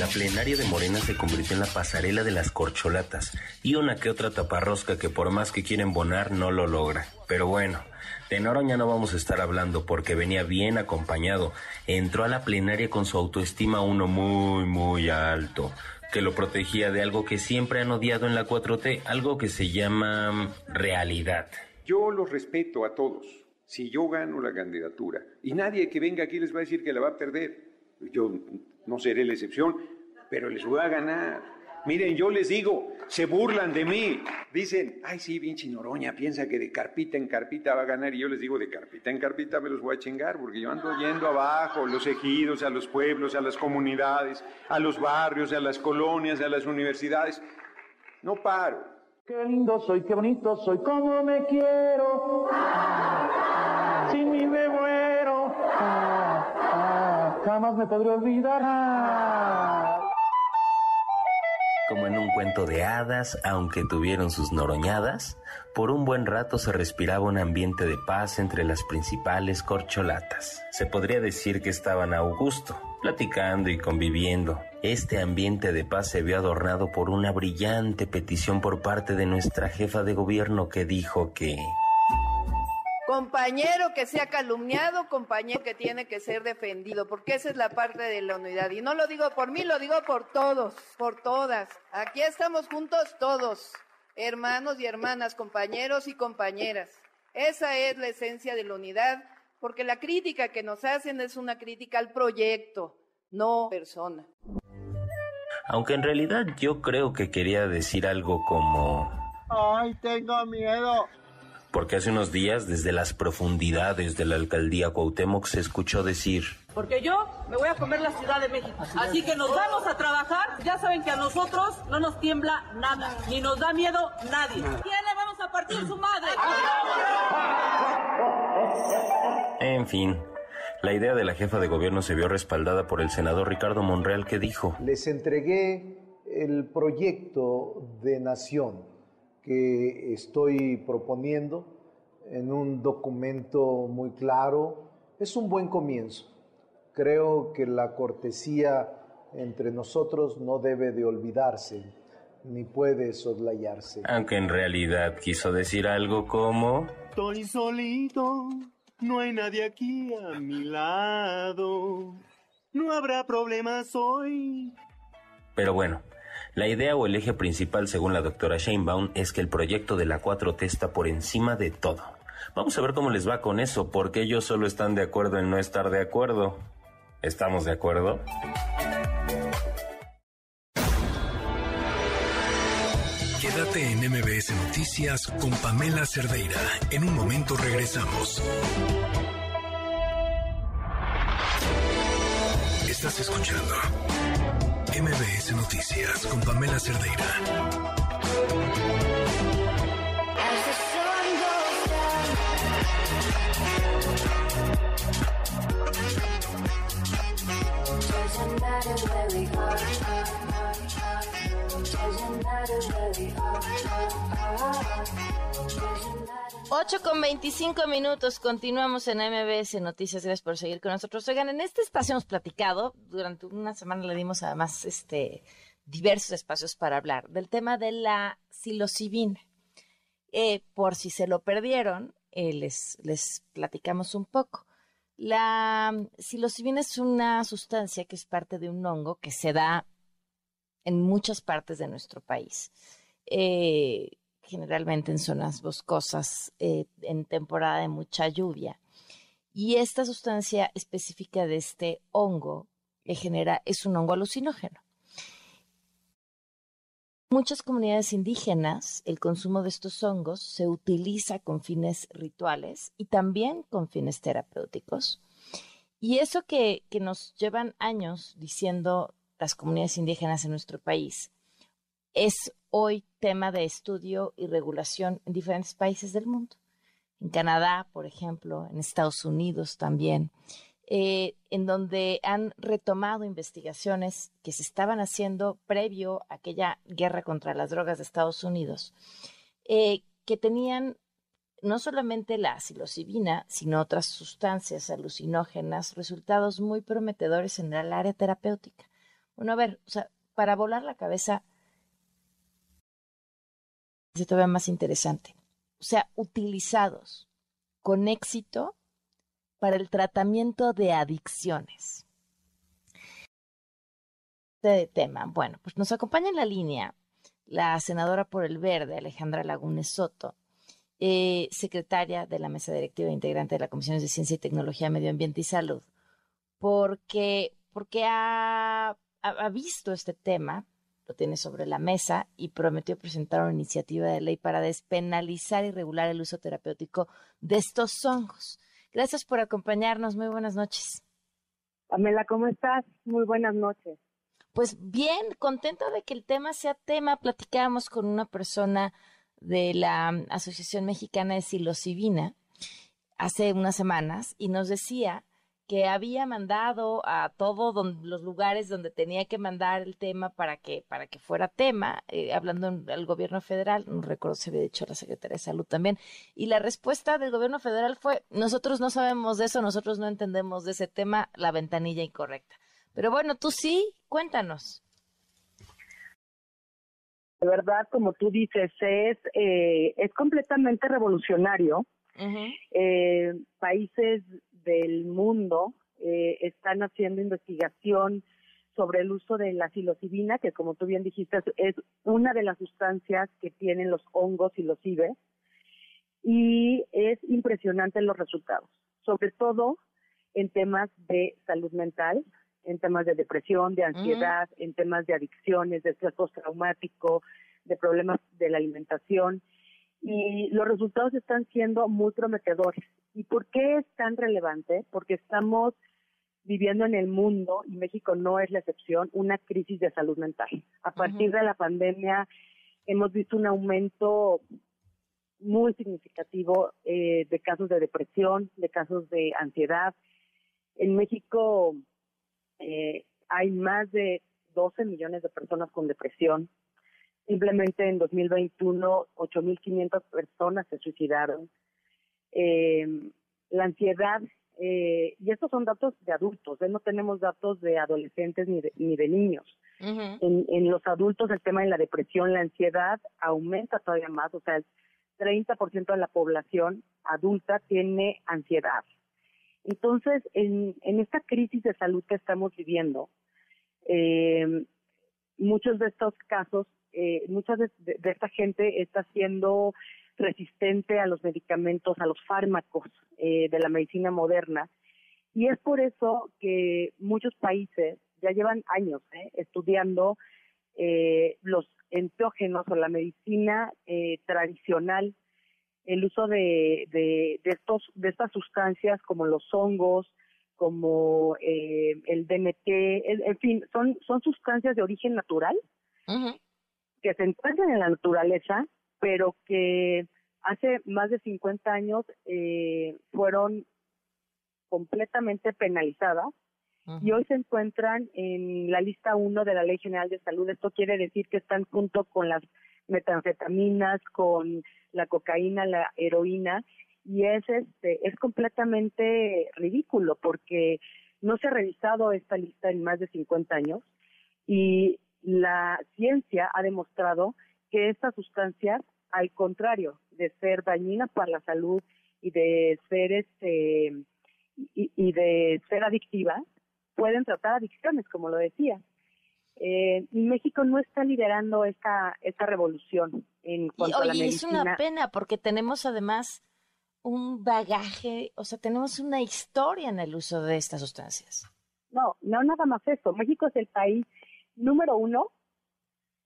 La plenaria de Morena se convirtió en la pasarela de las corcholatas y una que otra taparrosca que por más que quieren bonar no lo logra. Pero bueno, de Noroña no vamos a estar hablando porque venía bien acompañado. Entró a la plenaria con su autoestima uno muy muy alto, que lo protegía de algo que siempre han odiado en la 4T, algo que se llama realidad. Yo los respeto a todos si yo gano la candidatura y nadie que venga aquí les va a decir que la va a perder, yo no seré la excepción, pero les voy a ganar. Miren, yo les digo, se burlan de mí. Dicen, ay, sí, Vinci Noroña piensa que de carpita en carpita va a ganar. Y yo les digo, de carpita en carpita me los voy a chingar, porque yo ando yendo abajo, los ejidos, a los pueblos, a las comunidades, a los barrios, a las colonias, a las universidades. No paro. Qué lindo soy, qué bonito soy, cómo me quiero. Sin mí me muero. Jamás me podré olvidar. Como en un cuento de hadas, aunque tuvieron sus noroñadas, por un buen rato se respiraba un ambiente de paz entre las principales corcholatas. Se podría decir que estaban a gusto, platicando y conviviendo. Este ambiente de paz se vio adornado por una brillante petición por parte de nuestra jefa de gobierno que dijo que... Compañero que sea calumniado, compañero que tiene que ser defendido, porque esa es la parte de la unidad. Y no lo digo por mí, lo digo por todos, por todas. Aquí estamos juntos todos, hermanos y hermanas, compañeros y compañeras. Esa es la esencia de la unidad, porque la crítica que nos hacen es una crítica al proyecto, no persona. Aunque en realidad yo creo que quería decir algo como... Ay, tengo miedo. porque hace unos días desde las profundidades de la alcaldía Cuauhtémoc se escuchó decir porque yo me voy a comer la Ciudad de México. Así que nos vamos a trabajar. Ya saben que a nosotros no nos tiembla nada, ni nos da miedo nadie. ¿Quién le vamos a partir su madre? En fin, la idea de la jefa de gobierno se vio respaldada por el senador Ricardo Monreal que dijo, les entregué el proyecto de nación que estoy proponiendo en un documento muy claro. Es un buen comienzo. Creo que la cortesía entre nosotros no debe de olvidarse ni puede soslayarse. Aunque en realidad quiso decir algo como... Estoy solito no hay nadie aquí a mi lado. No habrá problemas hoy. Pero bueno, la idea o el eje principal, según la doctora Sheinbaum, es que el proyecto de la 4T está por encima de todo. Vamos a ver cómo les va con eso, porque ellos solo están de acuerdo en no estar de acuerdo. ¿Estamos de acuerdo? Quédate en MBS Noticias con Pamela Cerdeira. En un momento regresamos. Estás escuchando MBS Noticias con Pamela Cerdeira. 8 con 25 minutos, continuamos en MBS Noticias, gracias por seguir con nosotros. Oigan, en este espacio hemos platicado, durante una semana le dimos además este, diversos espacios para hablar del tema de la psilocibina. Eh, por si se lo perdieron, eh, les, les platicamos un poco. La psilocibina es una sustancia que es parte de un hongo que se da en muchas partes de nuestro país. Eh, generalmente en zonas boscosas, eh, en temporada de mucha lluvia. Y esta sustancia específica de este hongo que genera, es un hongo alucinógeno. En muchas comunidades indígenas, el consumo de estos hongos se utiliza con fines rituales y también con fines terapéuticos. Y eso que, que nos llevan años diciendo las comunidades indígenas en nuestro país, es hoy tema de estudio y regulación en diferentes países del mundo. En Canadá, por ejemplo, en Estados Unidos también, eh, en donde han retomado investigaciones que se estaban haciendo previo a aquella guerra contra las drogas de Estados Unidos, eh, que tenían no solamente la psilocibina, sino otras sustancias alucinógenas, resultados muy prometedores en el área terapéutica. Bueno, a ver, o sea, para volar la cabeza, se todavía más interesante. O sea, utilizados con éxito para el tratamiento de adicciones. Este tema. Bueno, pues nos acompaña en la línea la senadora por el Verde, Alejandra Lagunes Soto, eh, secretaria de la mesa directiva e integrante de la Comisión de Ciencia y Tecnología, Medio Ambiente y Salud, porque, porque ha, ha visto este tema, lo tiene sobre la mesa y prometió presentar una iniciativa de ley para despenalizar y regular el uso terapéutico de estos hongos. Gracias por acompañarnos. Muy buenas noches. Pamela, ¿cómo estás? Muy buenas noches. Pues bien, contenta de que el tema sea tema. Platicábamos con una persona de la Asociación Mexicana de Psilocibina hace unas semanas y nos decía que había mandado a todos los lugares donde tenía que mandar el tema para que para que fuera tema, eh, hablando al gobierno federal, no recuerdo si había dicho la Secretaría de Salud también, y la respuesta del gobierno federal fue, nosotros no sabemos de eso, nosotros no entendemos de ese tema, la ventanilla incorrecta. Pero bueno, tú sí, cuéntanos. De verdad, como tú dices, es, eh, es completamente revolucionario. eh, países del mundo eh, están haciendo investigación sobre el uso de la psilocibina, que como tú bien dijiste es una de las sustancias que tienen los hongos y los IBE, y es impresionante los resultados, sobre todo en temas de salud mental, en temas de depresión, de ansiedad, en temas de adicciones, de estrés postraumático, de problemas de la alimentación. y los resultados están siendo muy prometedores. ¿Y por qué es tan relevante? Porque estamos viviendo en el mundo, y México no es la excepción, una crisis de salud mental. A partir de la pandemia hemos visto un aumento muy significativo eh, de casos de depresión, de casos de ansiedad. En México eh, hay más de 12 millones de personas con depresión. Simplemente en 2021, 8.500 personas se suicidaron. Eh, la ansiedad, eh, y estos son datos de adultos, ¿eh? no tenemos datos de adolescentes ni de, ni de niños. en, en los adultos el tema de la depresión, la ansiedad aumenta todavía más, o sea, el 30% de la población adulta tiene ansiedad. Entonces, en, en esta crisis de salud que estamos viviendo, eh, muchos de estos casos, eh, mucha de, de, esta gente está siendo resistente a los medicamentos, a los fármacos eh, de la medicina moderna. Y es por eso que muchos países ya llevan años eh, estudiando eh, los enteógenos o la medicina eh, tradicional, el uso de, de, de, estos, de estas sustancias como los hongos, como eh, el DMT, en, en, fin, son, son sustancias de origen natural que se encuentran en la naturaleza, pero que hace más de 50 años eh, fueron completamente penalizadas y hoy se encuentran en la lista 1 de la Ley General de Salud. Esto quiere decir que están junto con las metanfetaminas, con la cocaína, la heroína y es este es completamente ridículo porque no se ha revisado esta lista en más de 50 años y la ciencia ha demostrado que estas sustancias al contrario de ser dañinas para la salud y de ser este y, y de ser adictivas pueden tratar adicciones como lo decía eh, México no está liderando esta esta revolución en cuanto y, a la oye, medicina. es una pena porque tenemos además un bagaje, o sea, tenemos una historia en el uso de estas sustancias. No, no nada más eso. México es el país número uno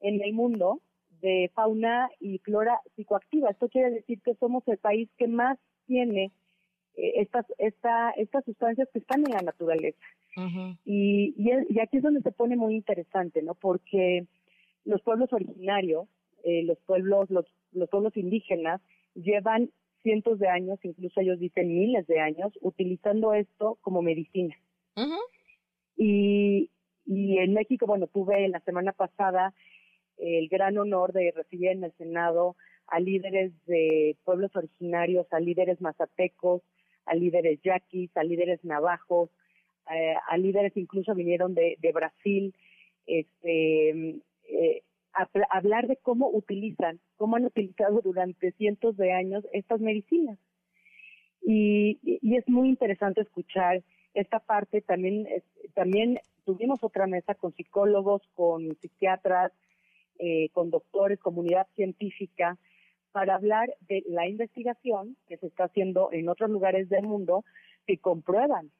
en el mundo de fauna y flora psicoactiva. Esto quiere decir que somos el país que más tiene eh, estas, esta, estas sustancias que están en la naturaleza. Uh -huh. y, y, y, aquí es donde se pone muy interesante, ¿no? Porque los pueblos originarios, eh, los pueblos, los, los pueblos indígenas, llevan cientos de años, incluso ellos dicen miles de años, utilizando esto como medicina. Uh -huh. y, y en México, bueno, tuve la semana pasada el gran honor de recibir en el Senado a líderes de pueblos originarios, a líderes mazatecos, a líderes yaquis, a líderes navajos, eh, a líderes incluso vinieron de, Brasil, este, eh, hablar de cómo utilizan, cómo han utilizado durante cientos de años estas medicinas. Y, y es muy interesante escuchar esta parte. También, también tuvimos otra mesa con psicólogos, con psiquiatras, eh, con doctores, comunidad científica, para hablar de la investigación que se está haciendo en otros lugares del mundo que comprueban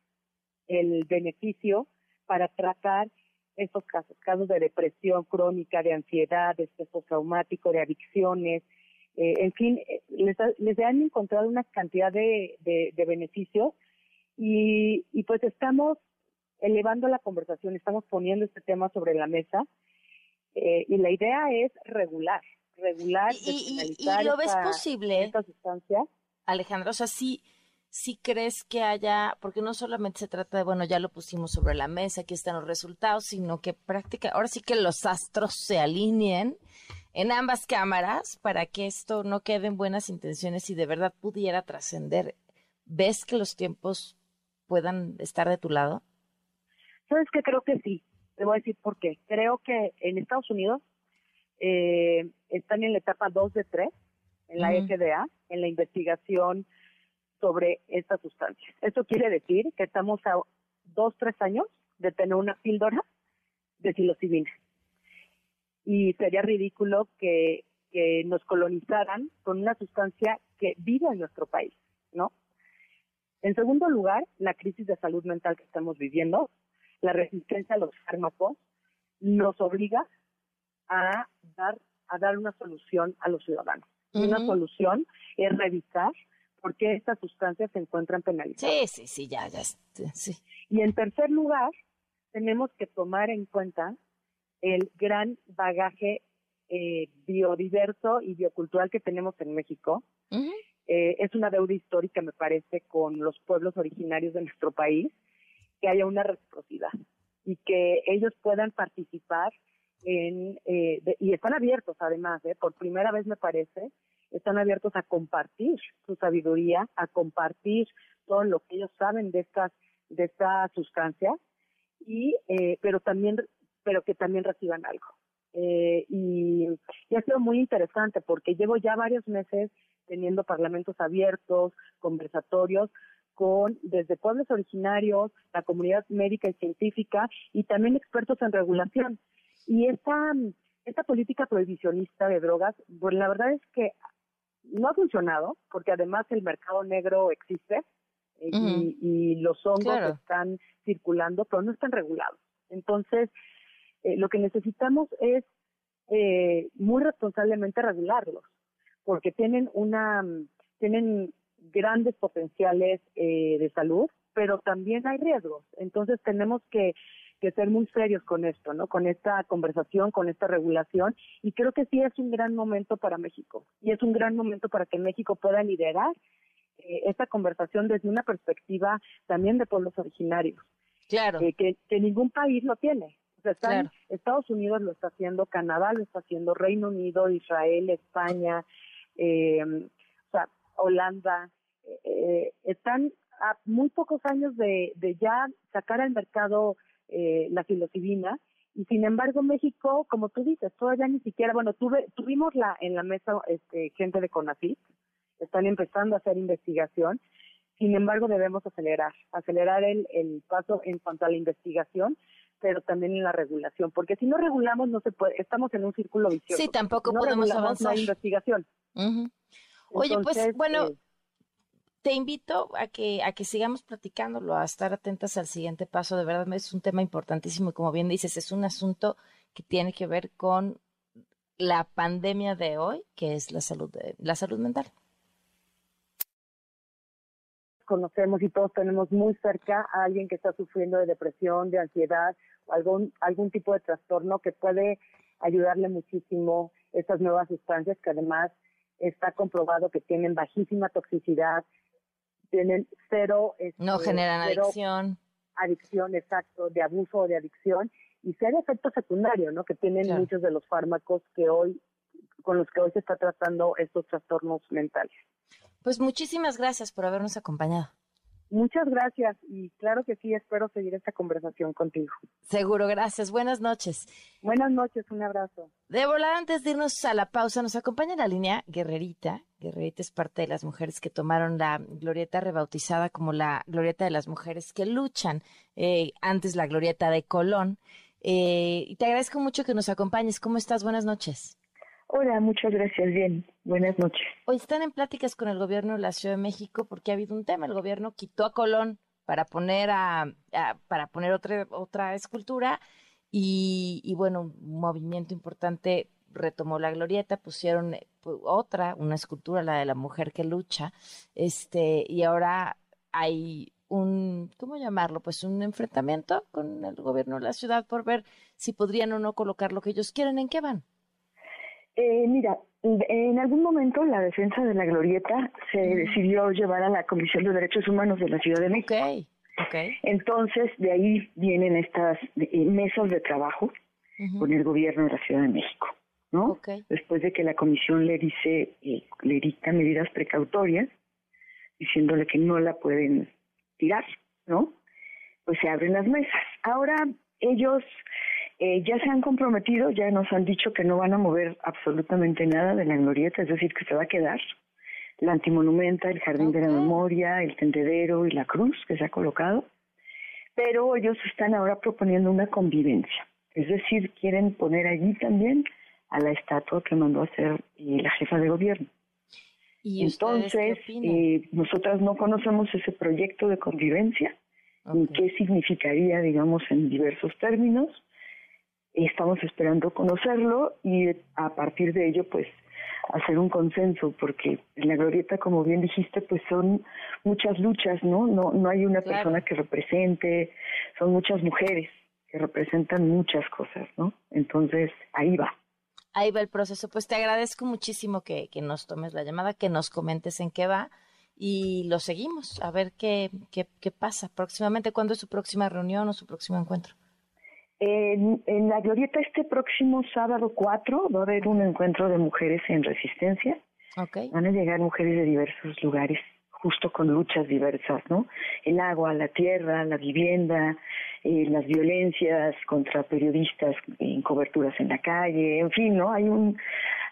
el beneficio para tratar estos casos, casos de depresión crónica, de ansiedad, de estrés traumático, de adicciones, eh, en fin, les, les, han encontrado una cantidad de, beneficios y pues estamos elevando la conversación, estamos poniendo este tema sobre la mesa eh, y la idea es regular, regular, y, y, y lo ves esta, posible, esta sustancia. Alejandra, o sea, sí, sí crees que haya, porque no solamente se trata de, bueno, ya lo pusimos sobre la mesa, aquí están los resultados, sino que práctica, ahora sí que los astros se alineen en ambas cámaras para que esto no quede en buenas intenciones y de verdad pudiera trascender. ¿Ves que los tiempos puedan estar de tu lado? Sabes que creo que sí. Te voy a decir por qué. Creo que en Estados Unidos eh, están en la etapa 2 de 3, en la. FDA, en la investigación sobre estas sustancias. Esto quiere decir que estamos a dos, tres años de tener una píldora de psilocibina. Y sería ridículo que, que nos colonizaran con una sustancia que vive en nuestro país, ¿no? En segundo lugar, la crisis de salud mental que estamos viviendo, la resistencia a los fármacos, nos obliga a dar, a dar una solución a los ciudadanos. Una solución es revisar por qué estas sustancias se encuentran penalizadas. Sí, sí, sí, ya, ya, sí. Y en tercer lugar, tenemos que tomar en cuenta el gran bagaje eh, biodiverso y biocultural que tenemos en México. Eh, es una deuda histórica, me parece, con los pueblos originarios de nuestro país, que haya una reciprocidad y que ellos puedan participar en, eh, y están abiertos además, por primera vez me parece, están abiertos a compartir su sabiduría, a compartir todo lo que ellos saben de estas de esta sustancia y pero también pero que también reciban algo. Eh, y, ha sido muy interesante porque llevo ya varios meses teniendo parlamentos abiertos, conversatorios con desde pueblos originarios, la comunidad médica y científica y también expertos en regulación. Y esta, esta política prohibicionista de drogas, pues la verdad es que no ha funcionado porque además el mercado negro existe eh, y, los hongos están circulando, pero no están regulados. Entonces, eh, lo que necesitamos es eh, muy responsablemente regularlos, porque tienen una tienen grandes potenciales eh, de salud, pero también hay riesgos. Entonces tenemos que, que ser muy serios con esto, ¿no? Con esta conversación, con esta regulación, y creo que sí es un gran momento para México, y es un gran momento para que México pueda liderar esta conversación desde una perspectiva también de pueblos originarios. Claro. que, que ningún país lo tiene. Estados Unidos lo está haciendo, Canadá lo está haciendo, Reino Unido, Israel, España, eh, Holanda, eh, están a muy pocos años de, ya sacar al mercado eh, la filocibina y sin embargo México, como tú dices, todavía ni siquiera, bueno, tuve, tuvimos la en la mesa este, gente de CONACYT, están empezando a hacer investigación, sin embargo debemos acelerar, acelerar el, el paso en cuanto a la investigación pero también en la regulación, porque si no regulamos no se puede, estamos en un círculo vicioso. Sí, tampoco podemos avanzar. No investigación. Oye, pues bueno, eh, te invito a que a que sigamos platicándolo, a estar atentas al siguiente paso. De verdad es un tema importantísimo y como bien dices, es un asunto que tiene que ver con la pandemia de hoy, que es la salud de, la salud mental conocemos y todos tenemos muy cerca a alguien que está sufriendo de depresión, de ansiedad o algún, algún tipo de trastorno que puede ayudarle muchísimo estas nuevas sustancias que además está comprobado que tienen bajísima toxicidad, tienen cero... Este, no generan adicción. Adicción, exacto, de abuso o de adicción y cero efecto secundario, ¿no? Que tienen muchos de los fármacos que hoy con los que hoy se está tratando estos trastornos mentales. Pues muchísimas gracias por habernos acompañado. Muchas gracias y claro que sí, espero seguir esta conversación contigo. Seguro, gracias. Buenas noches. Buenas noches, un abrazo. De volar, antes de irnos a la pausa, nos acompaña la línea Guerrerita. Guerrerita es parte de las mujeres que tomaron la glorieta rebautizada como la glorieta de las mujeres que luchan, eh, antes la glorieta de Colón. Eh, y te agradezco mucho que nos acompañes. ¿Cómo estás? Buenas noches. Hola, muchas gracias. Bien, buenas noches. Hoy están en pláticas con el gobierno de la Ciudad de México porque ha habido un tema. El gobierno quitó a Colón para poner a, para poner otra otra escultura y, y, bueno, un movimiento importante retomó la glorieta, pusieron eh, otra, una escultura, la de la mujer que lucha, este y ahora hay un, ¿cómo llamarlo? Pues un enfrentamiento con el gobierno de la ciudad por ver si podrían o no colocar lo que ellos quieren. ¿En qué van? Eh, mira, en algún momento la defensa de la glorieta se decidió llevar a la Comisión de Derechos Humanos de la Ciudad de México. Okay. Entonces, de ahí vienen estas eh, mesas de trabajo con el gobierno de la Ciudad de México, ¿no? Después de que la comisión le dice, eh, le dicta medidas precautorias, diciéndole que no la pueden tirar, ¿no? Pues se abren las mesas. Ahora ellos eh, ya se han comprometido, ya nos han dicho que no van a mover absolutamente nada de la glorieta, es decir, que se va a quedar la antimonumenta, el jardín de la memoria, el tendedero y la cruz que se ha colocado, pero ellos están ahora proponiendo una convivencia, es decir, quieren poner allí también a la estatua que mandó a hacer eh, la jefa de gobierno. ¿Y Entonces, eh, nosotras no conocemos ese proyecto de convivencia, ni qué significaría, digamos, en diversos términos, Estamos esperando conocerlo y a partir de ello, pues, hacer un consenso, porque en la glorieta, como bien dijiste, pues son muchas luchas, ¿no? No, no hay una persona que represente, son muchas mujeres que representan muchas cosas, ¿no? Entonces, ahí va. Ahí va el proceso. Pues te agradezco muchísimo que, que nos tomes la llamada, que nos comentes en qué va y lo seguimos a ver qué, qué, qué pasa próximamente. ¿Cuándo es su próxima reunión o su próximo encuentro? En, en, la Glorieta este próximo sábado 4 va a haber un encuentro de mujeres en resistencia. Okay. Van a llegar mujeres de diversos lugares, justo con luchas diversas, ¿no? El agua, la tierra, la vivienda, eh, las violencias contra periodistas en coberturas en la calle, en fin, ¿no? Hay un,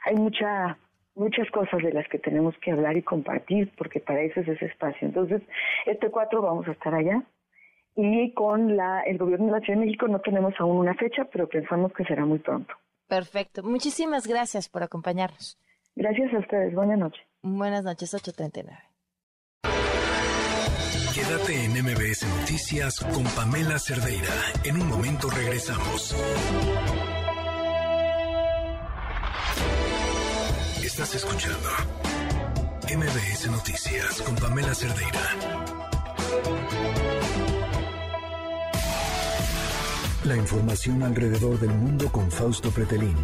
hay mucha muchas cosas de las que tenemos que hablar y compartir, porque para eso es ese espacio. Entonces, este 4 vamos a estar allá y con la, el gobierno de la Ciudad de México no tenemos aún una fecha, pero pensamos que será muy pronto. Perfecto. Muchísimas gracias por acompañarnos. Gracias a ustedes. Buenas noches. Buenas noches, 839. Quédate en MBS Noticias con Pamela Cerdeira. En un momento regresamos. Estás escuchando MBS Noticias con Pamela Cerdeira. La información alrededor del mundo con Fausto Pretelín.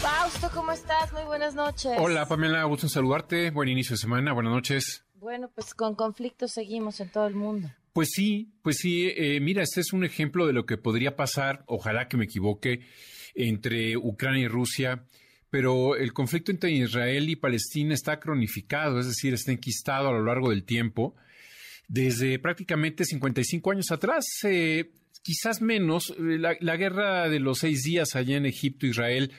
Fausto, ¿cómo estás? Muy buenas noches. Hola Pamela, gusto en saludarte. Buen inicio de semana, buenas noches. Bueno, pues con conflictos seguimos en todo el mundo. Pues sí, pues sí. Eh, mira, este es un ejemplo de lo que podría pasar, ojalá que me equivoque, entre Ucrania y Rusia. Pero el conflicto entre Israel y Palestina está cronificado, es decir, está enquistado a lo largo del tiempo. Desde prácticamente 55 años atrás, eh, quizás menos. Eh, la, guerra de los seis días allá en Egipto, Israel,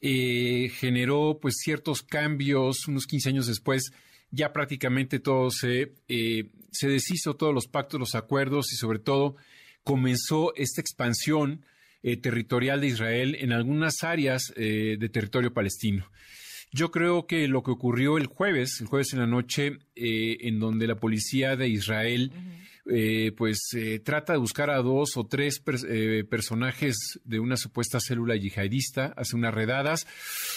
eh, generó pues ciertos cambios. Unos 15 años después, ya prácticamente todo se, eh, se deshizo, todos los pactos, los acuerdos y sobre todo comenzó esta expansión territorial de Israel en algunas áreas de territorio palestino. Yo creo que lo que ocurrió el jueves, el jueves en la noche, en donde la policía de Israel eh, pues eh, trata de buscar a dos o tres eh, personajes de una supuesta célula yihadista, hace unas redadas,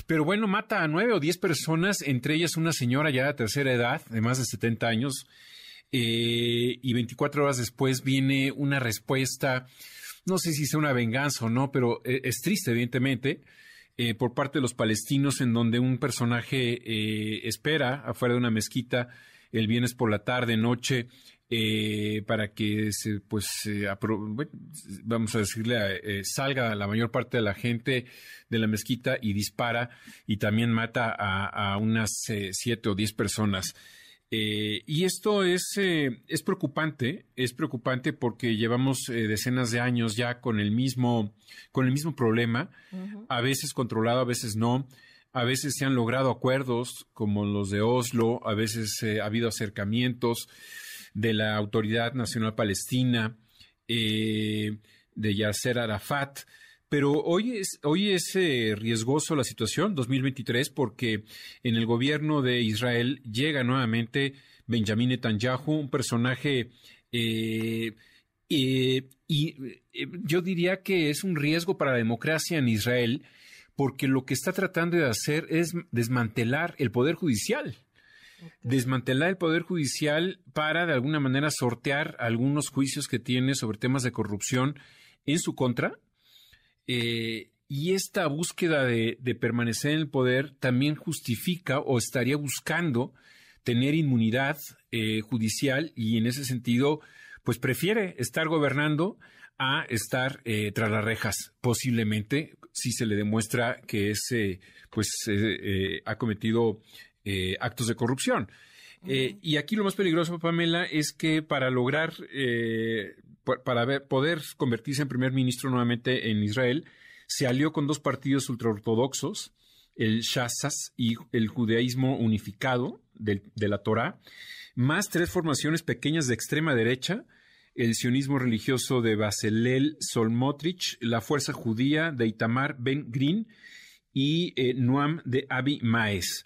pero bueno, mata a nueve o diez personas, entre ellas una señora ya de tercera edad, de más de 70 años, y 24 horas después viene una respuesta, no sé si sea una venganza o no, pero es triste, evidentemente. por parte de los palestinos, en donde un personaje espera afuera de una mezquita el viernes por la tarde, noche, eh, para que se, pues, vamos a decirle, eh, salga la mayor parte de la gente de la mezquita y dispara y también mata a, unas eh, siete o diez personas. y esto es, es preocupante, es preocupante porque llevamos decenas de años ya con el mismo, con el mismo problema, a veces controlado, a veces no. A veces se han logrado acuerdos como los de Oslo, a veces ha habido acercamientos, de la Autoridad Nacional Palestina, eh, de Yasser Arafat. Pero hoy es, hoy es eh, riesgoso la situación, 2023, porque en el gobierno de Israel llega nuevamente Benjamin Netanyahu, un personaje eh, y yo diría que es un riesgo para la democracia en Israel, porque lo que está tratando de hacer es desmantelar el poder judicial desmantelar el Poder Judicial para, de alguna manera, sortear algunos juicios que tiene sobre temas de corrupción en su contra. Eh, y esta búsqueda de, permanecer en el poder también justifica o estaría buscando tener inmunidad eh, judicial y en ese sentido, pues prefiere estar gobernando a estar eh, tras las rejas, posiblemente, si se le demuestra que ese, pues, ha cometido eh, actos de corrupción. Eh, y aquí lo más peligroso, Pamela, es que para lograr, eh, para poder convertirse en primer ministro nuevamente en Israel, se alió con dos partidos ultraortodoxos, el Shasas y el judaísmo unificado de, la Torá, más tres formaciones pequeñas de extrema derecha, el sionismo religioso de Baselel Solmotrich, la fuerza judía de Itamar Ben Green y Noam de Abi Maes.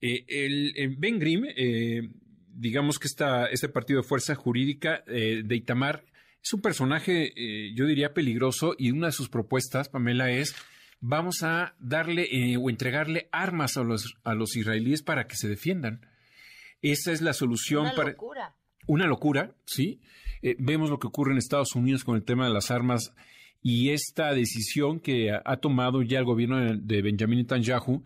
Eh, el, Ben Grimm, eh, digamos que esta, este partido de fuerza jurídica eh, de Itamar es un personaje, yo diría, peligroso y una de sus propuestas, Pamela, es vamos a darle eh, o entregarle armas a los, a los israelíes para que se defiendan. Esa es la solución Una para... locura. Una locura, ¿sí? Eh, vemos lo que ocurre en Estados Unidos con el tema de las armas y esta decisión que ha, tomado ya el gobierno de Benjamin Netanyahu,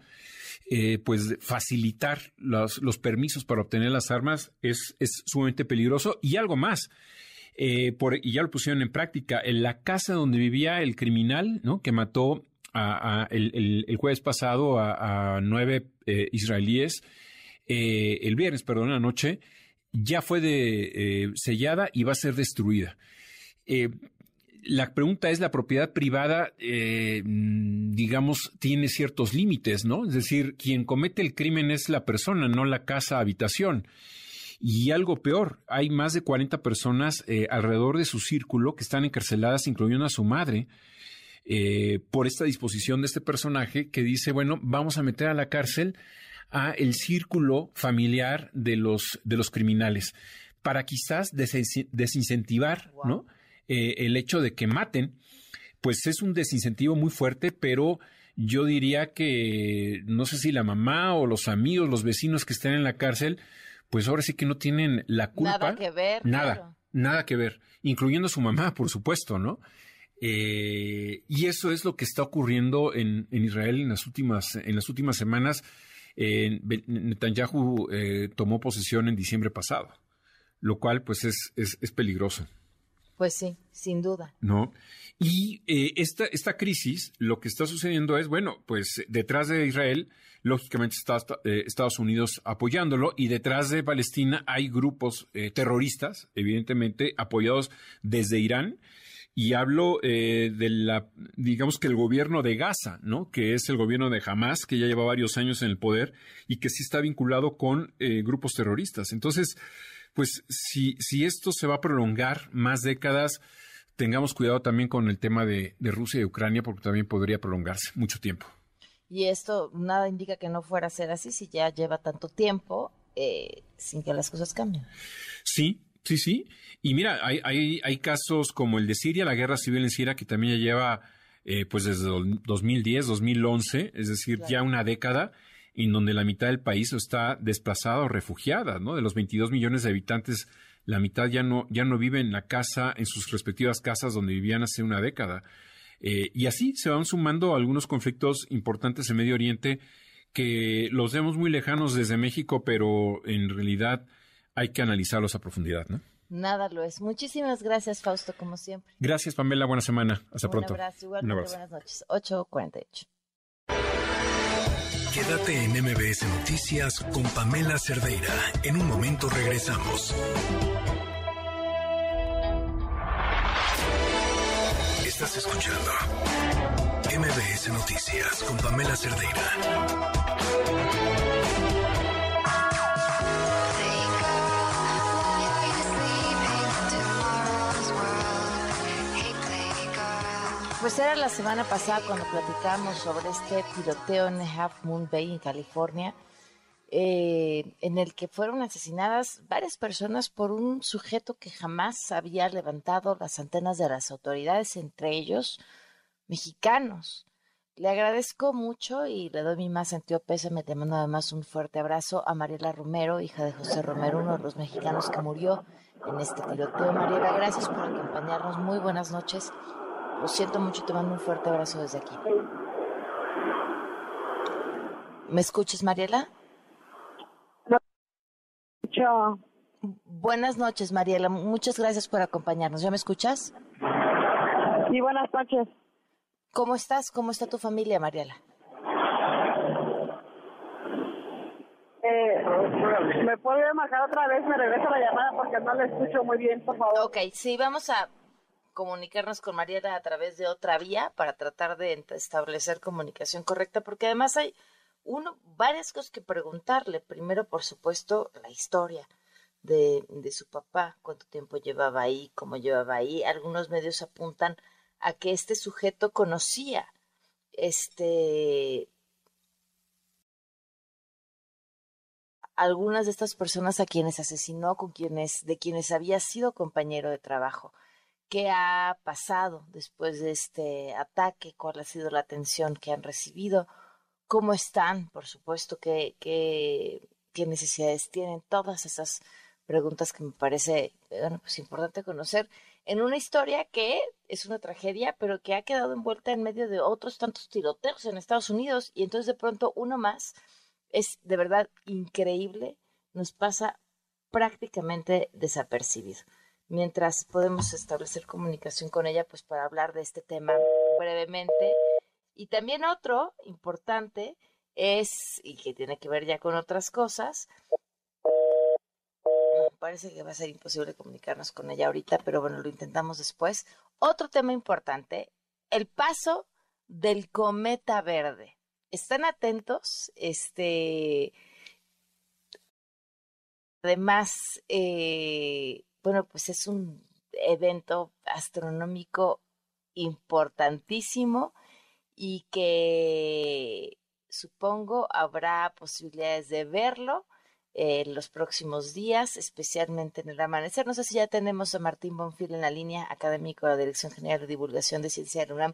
eh, pues facilitar los, los, permisos para obtener las armas es, es sumamente peligroso. Y algo más, eh, por, y ya lo pusieron en práctica, en la casa donde vivía el criminal, ¿no? Que mató a, el, el, jueves pasado a, a nueve eh, israelíes, el viernes, perdón, anoche, ya fue de, sellada y va a ser destruida la pregunta es, la propiedad privada, eh, digamos, tiene ciertos límites, ¿no? Es decir, quien comete el crimen es la persona, no la casa habitación. Y algo peor, hay más de 40 personas eh, alrededor de su círculo que están encarceladas, incluyendo a su madre, eh, por esta disposición de este personaje que dice, bueno, vamos a meter a la cárcel a el círculo familiar de los, de los criminales, para quizás desincentivar. ¿no? Eh, el hecho de que maten, pues es un desincentivo muy fuerte, pero yo diría que no sé si la mamá o los amigos, los vecinos que estén en la cárcel, pues ahora sí que no tienen la culpa. Nada que ver. Nada, claro. nada que ver, incluyendo su mamá, por supuesto, ¿no? Eh, y eso es lo que está ocurriendo en, en, Israel en las últimas, en las últimas semanas. Eh, Netanyahu eh, tomó posesión en diciembre pasado, lo cual pues es, es, es peligroso. Pues sí, sin duda. No. Y eh, esta, esta crisis, lo que está sucediendo es, bueno, pues detrás de Israel, lógicamente está eh, Estados Unidos apoyándolo y detrás de Palestina hay grupos eh, terroristas, evidentemente apoyados desde Irán. Y hablo eh, de la, digamos que el gobierno de Gaza, ¿no? Que es el gobierno de Hamas, que ya lleva varios años en el poder y que sí está vinculado con eh, grupos terroristas. Entonces, pues si, si esto se va a prolongar más décadas, tengamos cuidado también con el tema de, de Rusia y Ucrania, porque también podría prolongarse mucho tiempo. Y esto nada indica que no fuera a ser así si ya lleva tanto tiempo eh, sin que las cosas cambien. Sí, sí, sí. Y mira, hay, hay, hay casos como el de Siria, la guerra civil en Siria, que también ya lleva eh, pues desde 2010, 2011, es decir, claro. ya una década en donde la mitad del país está desplazada o refugiada, ¿no? De los 22 millones de habitantes, la mitad ya no, ya no vive en la casa, en sus respectivas casas donde vivían hace una década. Eh, y así se van sumando algunos conflictos importantes en Medio Oriente que los vemos muy lejanos desde México, pero en realidad hay que analizarlos a profundidad, ¿no? Nada lo es. Muchísimas gracias, Fausto, como siempre. Gracias, Pamela. Buena semana. Hasta Un pronto. Abrazo, igual, Un abrazo. Buenas noches. 8.48. Quédate en MBS Noticias con Pamela Cerdeira. En un momento regresamos. Estás escuchando MBS Noticias con Pamela Cerdeira. Pues era la semana pasada cuando platicamos sobre este tiroteo en Half Moon Bay, en California, eh, en el que fueron asesinadas varias personas por un sujeto que jamás había levantado las antenas de las autoridades, entre ellos mexicanos. Le agradezco mucho y le doy mi más sentido pésame. Te mando además un fuerte abrazo a Mariela Romero, hija de José Romero, uno de los mexicanos que murió en este tiroteo. Mariela, gracias por acompañarnos. Muy buenas noches. Lo siento mucho y te mando un fuerte abrazo desde aquí. ¿Me escuchas, Mariela? No. Yo. Buenas noches, Mariela. Muchas gracias por acompañarnos. ¿Ya me escuchas? Sí, buenas noches. ¿Cómo estás? ¿Cómo está tu familia, Mariela? Eh, ¿Me puede marcar otra vez? Me regresa la llamada porque no la escucho muy bien, por favor. Ok, sí, vamos a comunicarnos con Mariela a través de otra vía para tratar de establecer comunicación correcta, porque además hay uno, varias cosas que preguntarle. Primero, por supuesto, la historia de, de su papá, cuánto tiempo llevaba ahí, cómo llevaba ahí. Algunos medios apuntan a que este sujeto conocía este algunas de estas personas a quienes asesinó, con quienes, de quienes había sido compañero de trabajo qué ha pasado después de este ataque, cuál ha sido la atención que han recibido, cómo están, por supuesto, qué, necesidades tienen, todas esas preguntas que me parece bueno, pues importante conocer en una historia que es una tragedia, pero que ha quedado envuelta en medio de otros tantos tiroteos en Estados Unidos y entonces de pronto uno más es de verdad increíble, nos pasa prácticamente desapercibido mientras podemos establecer comunicación con ella, pues para hablar de este tema brevemente. Y también otro importante es, y que tiene que ver ya con otras cosas, parece que va a ser imposible comunicarnos con ella ahorita, pero bueno, lo intentamos después. Otro tema importante, el paso del cometa verde. Están atentos, este... Además, eh, bueno, pues es un evento astronómico importantísimo y que supongo habrá posibilidades de verlo en los próximos días, especialmente en el amanecer. No sé si ya tenemos a Martín Bonfil en la línea académico de la Dirección General de Divulgación de Ciencia de UNAM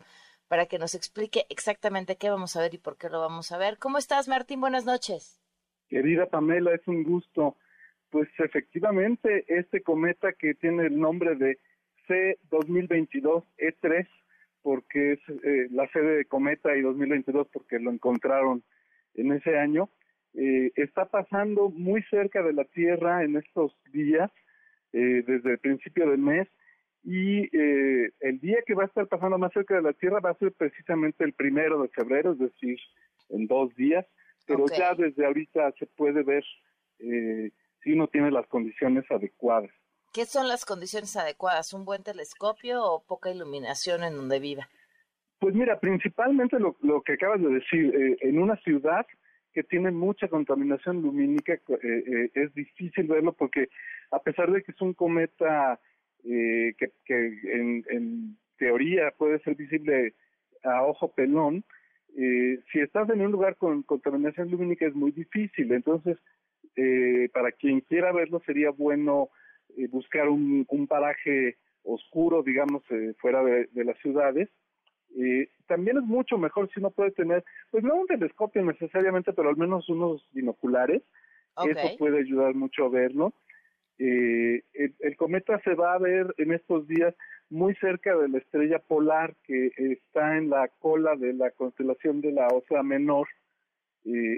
para que nos explique exactamente qué vamos a ver y por qué lo vamos a ver. ¿Cómo estás, Martín? Buenas noches. Querida Pamela, es un gusto pues efectivamente, este cometa que tiene el nombre de C2022E3, porque es eh, la sede de cometa y 2022 porque lo encontraron en ese año, eh, está pasando muy cerca de la Tierra en estos días, eh, desde el principio del mes, y el día que va a estar pasando más cerca de la Tierra va a ser precisamente el primero de febrero, es decir, en dos días, pero ya desde ahorita se puede ver eh, si uno tiene las condiciones adecuadas. ¿Qué son las condiciones adecuadas? ¿Un buen telescopio o poca iluminación en donde viva? Pues mira, principalmente lo, que acabas de decir, eh, en una ciudad que tiene mucha contaminación lumínica eh, eh, es difícil verlo porque a pesar de que es un cometa que, en, en, teoría puede ser visible a ojo pelón, si estás en un lugar con contaminación lumínica es muy difícil. Entonces, eh, para quien quiera verlo sería bueno eh, buscar un, paraje oscuro, digamos, eh, fuera de, las ciudades. también es mucho mejor si uno puede tener, pues no un telescopio necesariamente, pero al menos unos binoculares. Eso puede ayudar mucho a verlo. El, el, cometa se va a ver en estos días muy cerca de la estrella polar que está en la cola de la constelación de la Osa Menor.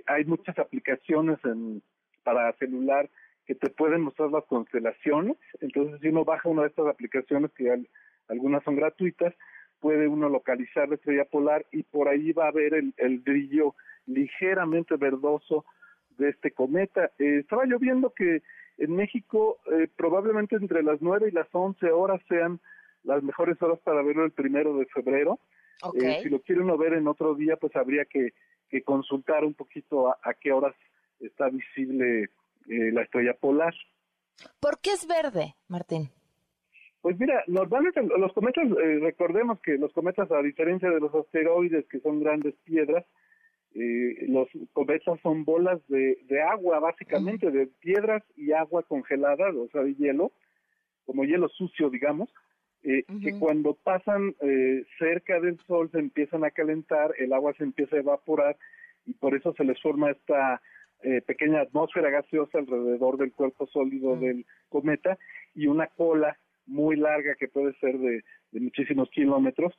hay muchas aplicaciones en, para celular que te pueden mostrar las constelaciones. Entonces, si uno baja una de estas aplicaciones, que algunas son gratuitas, puede uno localizar la estrella polar y por ahí va a ver el, brillo ligeramente verdoso de este cometa. Eh, estaba yo viendo que en México eh, probablemente entre las 9 y las 11 horas sean las mejores horas para verlo el primero de febrero. Eh, si lo quiere uno ver en otro día, pues habría que, consultar un poquito a qué horas está visible eh, la estrella polar. ¿Por qué es verde, Martín? Pues mira, normalmente los cometas, eh, recordemos que los cometas, a diferencia de los asteroides, que son grandes piedras, eh, los cometas son bolas de, agua, básicamente, de piedras y agua congelada, o sea, de hielo, como hielo sucio, digamos, que cuando pasan cerca del Sol se empiezan a calentar, el agua se empieza a evaporar y por eso se les forma esta eh, pequeña atmósfera gaseosa alrededor del cuerpo sólido mm. del cometa y una cola muy larga que puede ser de, muchísimos kilómetros.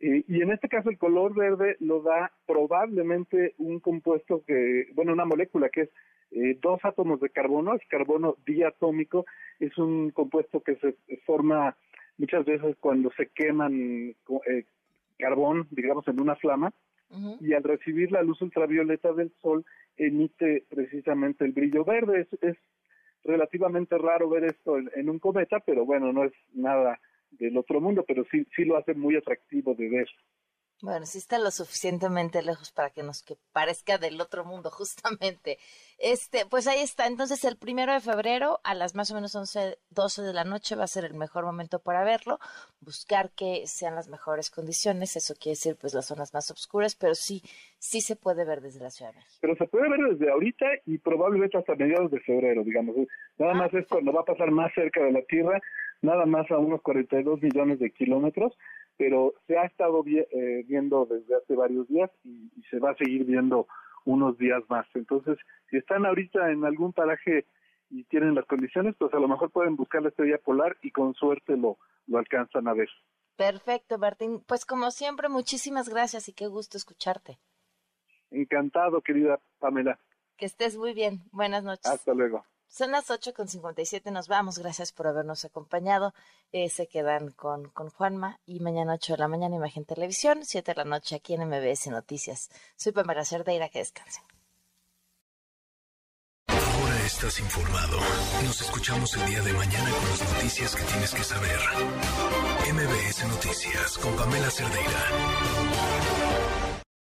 Eh, y en este caso el color verde lo da probablemente un compuesto que, bueno, una molécula que es eh, dos átomos de carbono, es carbono diatómico, es un compuesto que se forma muchas veces cuando se queman carbón, digamos, en una flama, y al recibir la luz ultravioleta del sol emite precisamente el brillo verde. Es, relativamente raro ver esto en, un cometa, pero bueno, no es nada del otro mundo, pero sí, sí lo hace muy atractivo de ver. Bueno, sí está lo suficientemente lejos para que nos que parezca del otro mundo, justamente. Este, pues ahí está. Entonces, el primero de febrero, a las más o menos 11, 12 de la noche, va a ser el mejor momento para verlo. Buscar que sean las mejores condiciones. Eso quiere decir, pues, las zonas más oscuras, pero sí, sí se puede ver desde la ciudad. Pero se puede ver desde ahorita y probablemente hasta mediados de febrero, digamos. Nada ah, más es cuando va a pasar más cerca de la Tierra. nada más a unos 42 millones de kilómetros, pero se ha estado eh, viendo desde hace varios días y, se va a seguir viendo unos días más. Entonces, si están ahorita en algún paraje y tienen las condiciones, pues a lo mejor pueden buscar la estrella polar y con suerte lo, lo alcanzan a ver. Perfecto, Martín. Pues como siempre, muchísimas gracias y qué gusto escucharte. Encantado, querida Pamela. Que estés muy bien. Buenas noches. Hasta luego. Son las ocho con siete, nos vamos. Gracias por habernos acompañado. Eh, se quedan con, con Juanma y mañana 8 de la mañana Imagen Televisión, 7 de la noche aquí en MBS Noticias. Soy Pamela Cerdeira, que descansen. Ahora estás informado. Nos escuchamos el día de mañana con las noticias que tienes que saber. MBS Noticias con Pamela Cerdeira.